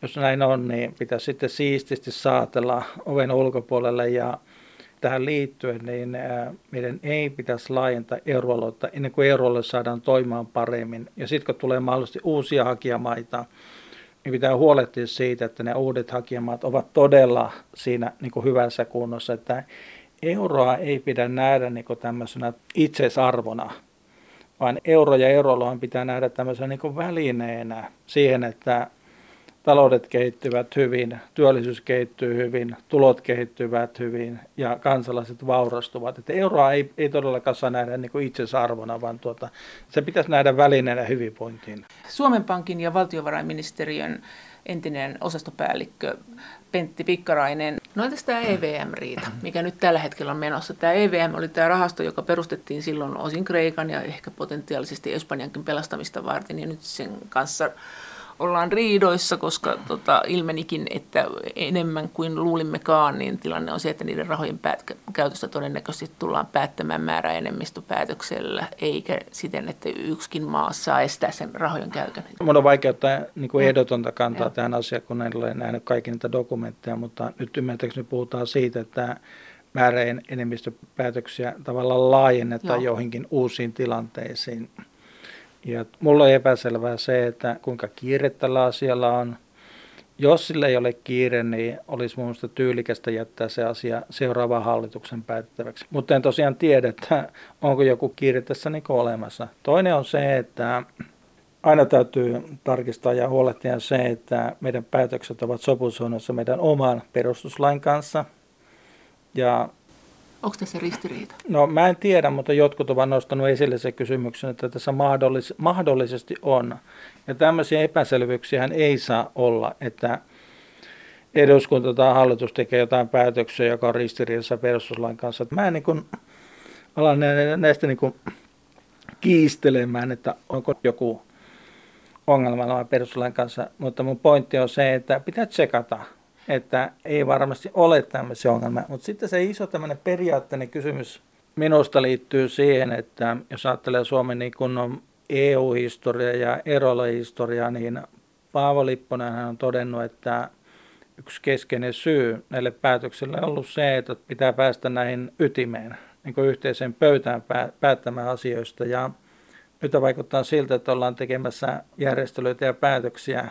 jos näin on, niin pitäisi sitten siististi saatella oven ulkopuolelle ja tähän liittyen, niin meidän ei pitäisi laajentaa euroaluetta ennen kuin euroalue saadaan toimimaan paremmin. Ja sitten kun tulee mahdollisesti uusia hakijamaita, niin pitää huolehtia siitä, että ne uudet hakijamaat ovat todella siinä niin kuin hyvässä kunnossa, että euroa ei pidä nähdä niin kuin tämmöisenä itseisarvona, vaan euro ja euroalueen pitää nähdä tämmöisenä niin välineenä siihen, että taloudet kehittyvät hyvin, työllisyys kehittyy hyvin, tulot kehittyvät hyvin ja kansalaiset vaurastuvat. Että euroa ei, ei todellakaan saa nähdä niin kuin itsesarvona, vaan tuota, se pitäisi nähdä välineenä hyvinvointiin. Suomen Pankin ja valtiovarainministeriön entinen osastopäällikkö Pentti Pikkarainen. No entäs tämä EVM-riita, mikä nyt tällä hetkellä on menossa? Tämä EVM oli tämä rahasto, joka perustettiin silloin osin Kreikan ja ehkä potentiaalisesti Espanjankin pelastamista varten, ja nyt sen kanssa ollaan riidoissa, koska tota, ilmenikin, että enemmän kuin luulimmekaan, niin tilanne on se, että niiden rahojen päät- käytöstä todennäköisesti tullaan päättämään määräenemmistöpäätöksellä, eikä siten, että yksikin maa saa estää sen rahojen käytön. Mun on vaikea ottaa niin kuin ehdotonta kantaa ja. tähän asiaan, kun en ole nähnyt kaikki niitä dokumentteja, mutta nyt ymmärtääkseni puhutaan siitä, että määräen enemmistöpäätöksiä tavallaan laajennetaan Joo. joihinkin uusiin tilanteisiin. Ja mulla on epäselvää se, että kuinka kiire tällä asialla on. Jos sillä ei ole kiire, niin olisi mun mielestä tyylikästä jättää se asia seuraavan hallituksen päätettäväksi. Mutta en tosiaan tiedä, että onko joku kiire tässä niin olemassa. Toinen on se, että aina täytyy tarkistaa ja huolehtia se, että meidän päätökset ovat sopusuunnassa meidän oman perustuslain kanssa. Ja Onko tässä ristiriita? No mä en tiedä, mutta jotkut ovat nostanut esille se kysymyksen, että tässä mahdollis- mahdollisesti on. Ja tämmöisiä epäselvyyksiä ei saa olla, että eduskunta tai hallitus tekee jotain päätöksiä, joka on ristiriidassa perustuslain kanssa. Mä en niin alan näistä niin kiistelemään, että onko joku ongelma perustuslain kanssa, mutta mun pointti on se, että pitää tsekata – että ei varmasti ole tämmöisiä ongelmia. Mutta sitten se iso tämmöinen periaatteinen kysymys minusta liittyy siihen, että jos ajattelee Suomen niin kun EU-historiaa ja erolehistoriaa, niin Paavo Lipponen on todennut, että yksi keskeinen syy näille päätöksille on ollut se, että pitää päästä näihin ytimeen, niin kuin yhteiseen pöytään päättämään asioista. Ja nyt vaikuttaa siltä, että ollaan tekemässä järjestelyitä ja päätöksiä,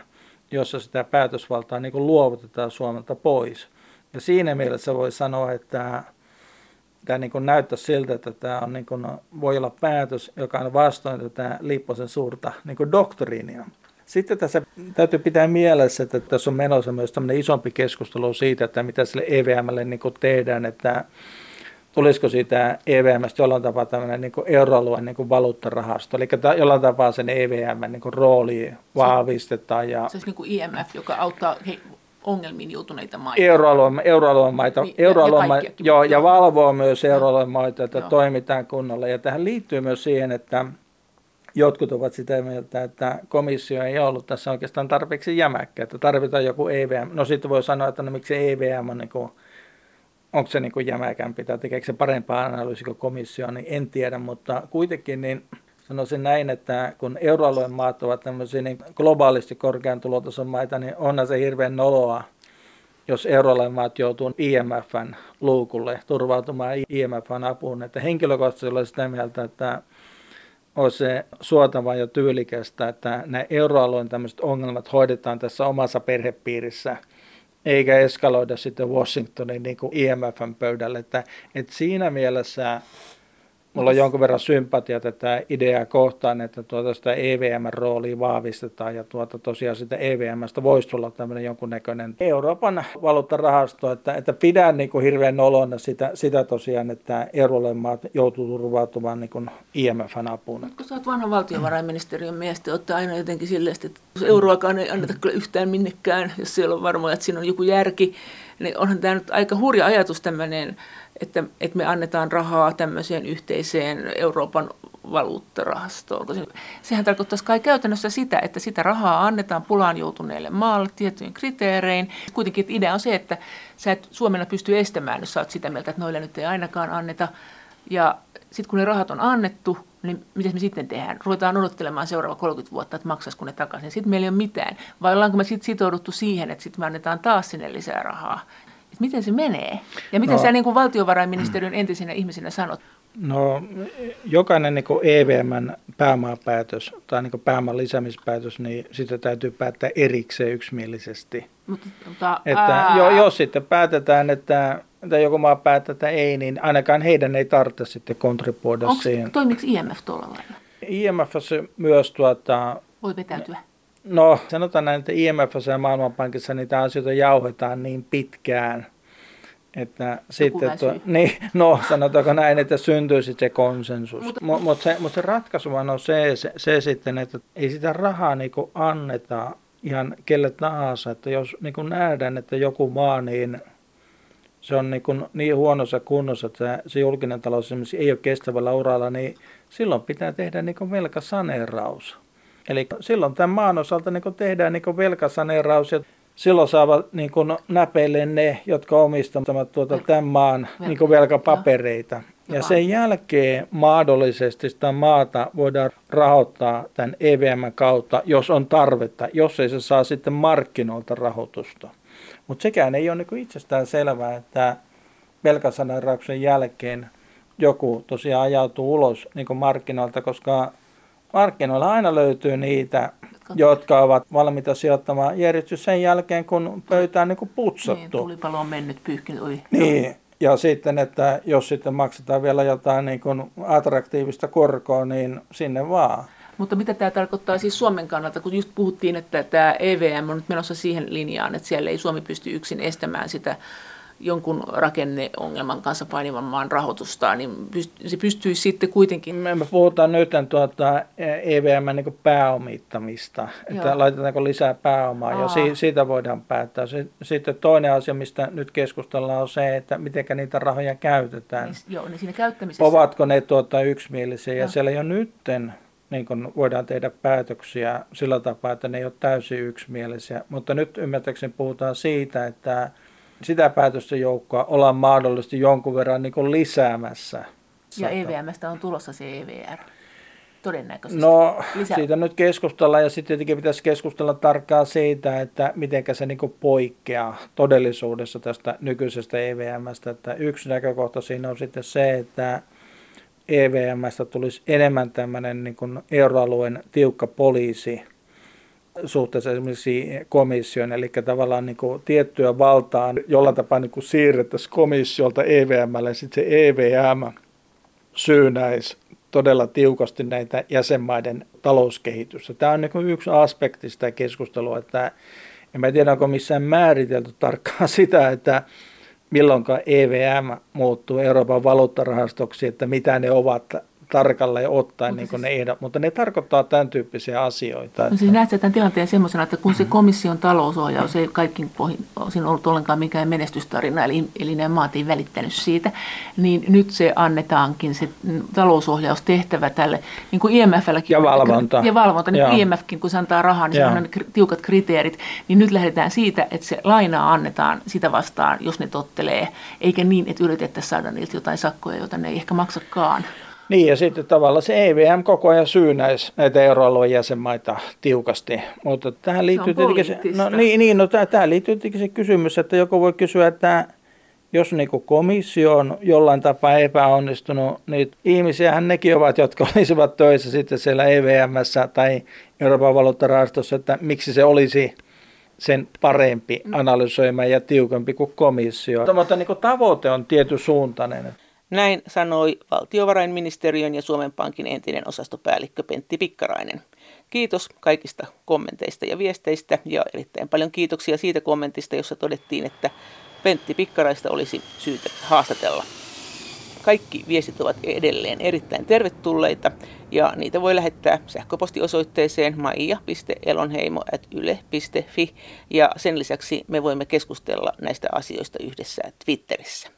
jossa sitä päätösvaltaa niin luovutetaan Suomelta pois. Ja siinä mielessä voi sanoa, että tämä niin näyttää siltä, että tämä on niin kuin, voi olla päätös, joka on vastoin tätä Lipposen suurta niin doktriinia. Sitten tässä täytyy pitää mielessä, että tässä on menossa myös tämmöinen isompi keskustelu siitä, että mitä sille EVMlle niin tehdään, että tulisiko siitä EVMstä jollain tapaa tämmöinen niin euroalueen niin kuin valuuttarahasto, eli jollain tapaa sen EVM niin kuin rooli vahvistetaan. Ja, se olisi niin kuin IMF, joka auttaa he, ongelmiin joutuneita maita. Euroalueen, euroalueen maita, niin, euroalueen ja, ja, joo, ja valvoo myös euroalueen maita, että joo. toimitaan kunnolla. Ja tähän liittyy myös siihen, että jotkut ovat sitä mieltä, että komissio ei ollut tässä oikeastaan tarpeeksi jämäkkä, että tarvitaan joku EVM. No sitten voi sanoa, että no miksi EVM on niin kuin onko se niin kuin jämäkämpi tai tekeekö se parempaa analyysiä kuin komissio, niin en tiedä, mutta kuitenkin niin sanoisin näin, että kun euroalueen maat ovat tämmöisiä niin globaalisti korkean tulotason maita, niin onhan se hirveän noloa, jos euroalueen maat joutuu IMFn luukulle turvautumaan IMFn apuun. Että henkilökohtaisesti olen sitä mieltä, että olisi se suotavaa ja tyylikästä, että nämä euroalueen tämmöiset ongelmat hoidetaan tässä omassa perhepiirissä – eikä eskaloida sitten Washingtonin niin kuin IMFn pöydälle. Että, että siinä mielessä Mulla on jonkun verran sympatia tätä ideaa kohtaan, että tuota sitä EVM-roolia vahvistetaan ja tuota tosiaan sitä EVMstä voisi tulla tämmöinen jonkunnäköinen Euroopan valuuttarahasto, että, että pidän niin kuin hirveän nolona sitä, sitä tosiaan, että euroalueen maat joutuu turvautumaan niin kuin IMFn apuun. Kun sä oot vanha valtiovarainministeriön mies, te olette aina jotenkin silleen, että euroakaan ei anneta kyllä yhtään minnekään, jos siellä on varmoja, että siinä on joku järki, niin onhan tämä nyt aika hurja ajatus tämmöinen että, että me annetaan rahaa tämmöiseen yhteiseen Euroopan valuuttarahastoon. Sehän tarkoittaisi kai käytännössä sitä, että sitä rahaa annetaan pulaan joutuneille maalle tietyin kriteerein. Kuitenkin idea on se, että sä et Suomena pysty estämään, jos sä oot sitä mieltä, että noille nyt ei ainakaan anneta. Ja sitten kun ne rahat on annettu, niin miten me sitten tehdään? Ruvetaan odottelemaan seuraava 30 vuotta, että maksaisiko ne takaisin. Sitten meillä ei ole mitään. Vai ollaanko me sitten sitouduttu siihen, että sitten me annetaan taas sinne lisää rahaa? Että miten se menee? Ja miten no, sä niin kuin valtiovarainministeriön entisenä ihmisenä sanot? No jokainen niin EVMn pääomapäätös tai niin pääoman lisäämispäätös, niin sitä täytyy päättää erikseen yksimielisesti. Mutta, mutta, että jo, jos sitten päätetään, että, että joku maa päättää, että ei, niin ainakaan heidän ei tarvitse sitten kontribuoida Onks, siihen. Toimiko IMF tuolla lailla? IMF myös tuota... Voi vetäytyä. No, sanotaan näin, että IMF ja Maailmanpankissa niitä asioita jauhetaan niin pitkään, että sitten, tuo, niin, no sanotaanko näin, että syntyy sitten se konsensus. Mutta mut, mut se, mut se ratkaisu on se, se, se sitten, että ei sitä rahaa niinku anneta ihan kelle tahansa, että jos niinku nähdään, että joku maa, niin se on niinku niin huonossa kunnossa, että se julkinen talous ei ole kestävällä uralla, niin silloin pitää tehdä niinku velkasaneeraus. Eli silloin tämän maan osalta niin tehdään niin velkasaneeraus ja silloin saavat niin näpeille ne, jotka omistavat tuota, tämän maan niin velkapapereita. Ja sen jälkeen mahdollisesti sitä maata voidaan rahoittaa tämän EVM kautta, jos on tarvetta, jos ei se saa sitten markkinoilta rahoitusta. Mutta sekään ei ole niin itsestään selvää, että velkasaneerauksen jälkeen joku tosiaan ajautuu ulos niin markkinoilta, koska markkinoilla aina löytyy niitä, jotka ovat valmiita sijoittamaan järjestys sen jälkeen, kun pöytä on niin putsattu. Niin, tulipalo on mennyt pyyhkinyt. Oi. Niin, ja sitten, että jos sitten maksetaan vielä jotain niin kuin attraktiivista korkoa, niin sinne vaan. Mutta mitä tämä tarkoittaa siis Suomen kannalta, kun just puhuttiin, että tämä EVM on nyt menossa siihen linjaan, että siellä ei Suomi pysty yksin estämään sitä jonkun rakenneongelman kanssa painivan maan rahoitusta, niin se pystyisi sitten kuitenkin... Me puhutaan nyt tuota EVM niin pääomittamista, että Joo. laitetaanko lisää pääomaa, Aa. ja si- siitä voidaan päättää. Sitten toinen asia, mistä nyt keskustellaan, on se, että miten niitä rahoja käytetään. Niin, joo, niin siinä käyttämisessä... Ovatko ne tuota yksimielisiä, ja, ja siellä jo nytten niin kun voidaan tehdä päätöksiä sillä tapaa, että ne ei ole täysin yksimielisiä. Mutta nyt ymmärtääkseni puhutaan siitä, että sitä päätösten joukkoa ollaan mahdollisesti jonkun verran niin kuin lisäämässä. Ja EVMstä on tulossa se EVR todennäköisesti. No, Lisä... siitä nyt keskustellaan ja sitten tietenkin pitäisi keskustella tarkkaan siitä, että miten se niin poikkeaa todellisuudessa tästä nykyisestä EVMstä. Että yksi näkökohta siinä on sitten se, että EVMstä tulisi enemmän tämmöinen niin euroalueen tiukka poliisi, suhteessa esimerkiksi komission, eli tavallaan niin kuin tiettyä valtaa jollain tapaa niin kuin siirrettäisiin komissiolta EVMlle, sitten se EVM syynäisi todella tiukasti näitä jäsenmaiden talouskehitystä. Tämä on niin yksi aspekti sitä keskustelua, että en mä tiedä, onko missään määritelty tarkkaan sitä, että milloin EVM muuttuu Euroopan valuuttarahastoksi, että mitä ne ovat tarkalleen ottaen niin siis, ne ehdot, mutta ne tarkoittaa tämän tyyppisiä asioita. No siis näet tämän tilanteen semmoisena, että kun se mm-hmm. komission talousohjaus ei kaikki pohjin osin ollut ollenkaan mikään menestystarina, eli, eli nämä maat ei välittänyt siitä, niin nyt se annetaankin se talousohjaustehtävä tälle, niin kuin IMFlläkin. Ja valvonta. Ja valvonta, niin kuin IMFkin, kun se antaa rahaa, niin se on tiukat kriteerit, niin nyt lähdetään siitä, että se lainaa annetaan sitä vastaan, jos ne tottelee, eikä niin, että yritettäisiin saada niiltä jotain sakkoja, joita ne ei ehkä maksakaan. Niin ja sitten tavallaan se EVM koko ajan syynäisi näitä euroalueen jäsenmaita tiukasti. Mutta tähän liittyy se tietenkin se, no, niin, niin, no, tähän liittyy tietenkin se kysymys, että joku voi kysyä, että jos niin komissio on jollain tapaa epäonnistunut, niin ihmisiähän nekin ovat, jotka olisivat töissä sitten siellä EVMssä tai Euroopan valuuttarahastossa, että miksi se olisi sen parempi analysoima ja tiukempi kuin komissio. Mutta niin kuin tavoite on tietyn suuntainen. Näin sanoi valtiovarainministeriön ja Suomen Pankin entinen osastopäällikkö Pentti Pikkarainen. Kiitos kaikista kommenteista ja viesteistä ja erittäin paljon kiitoksia siitä kommentista, jossa todettiin, että Pentti Pikkaraista olisi syytä haastatella. Kaikki viestit ovat edelleen erittäin tervetulleita ja niitä voi lähettää sähköpostiosoitteeseen maija.elonheimo.yle.fi ja sen lisäksi me voimme keskustella näistä asioista yhdessä Twitterissä.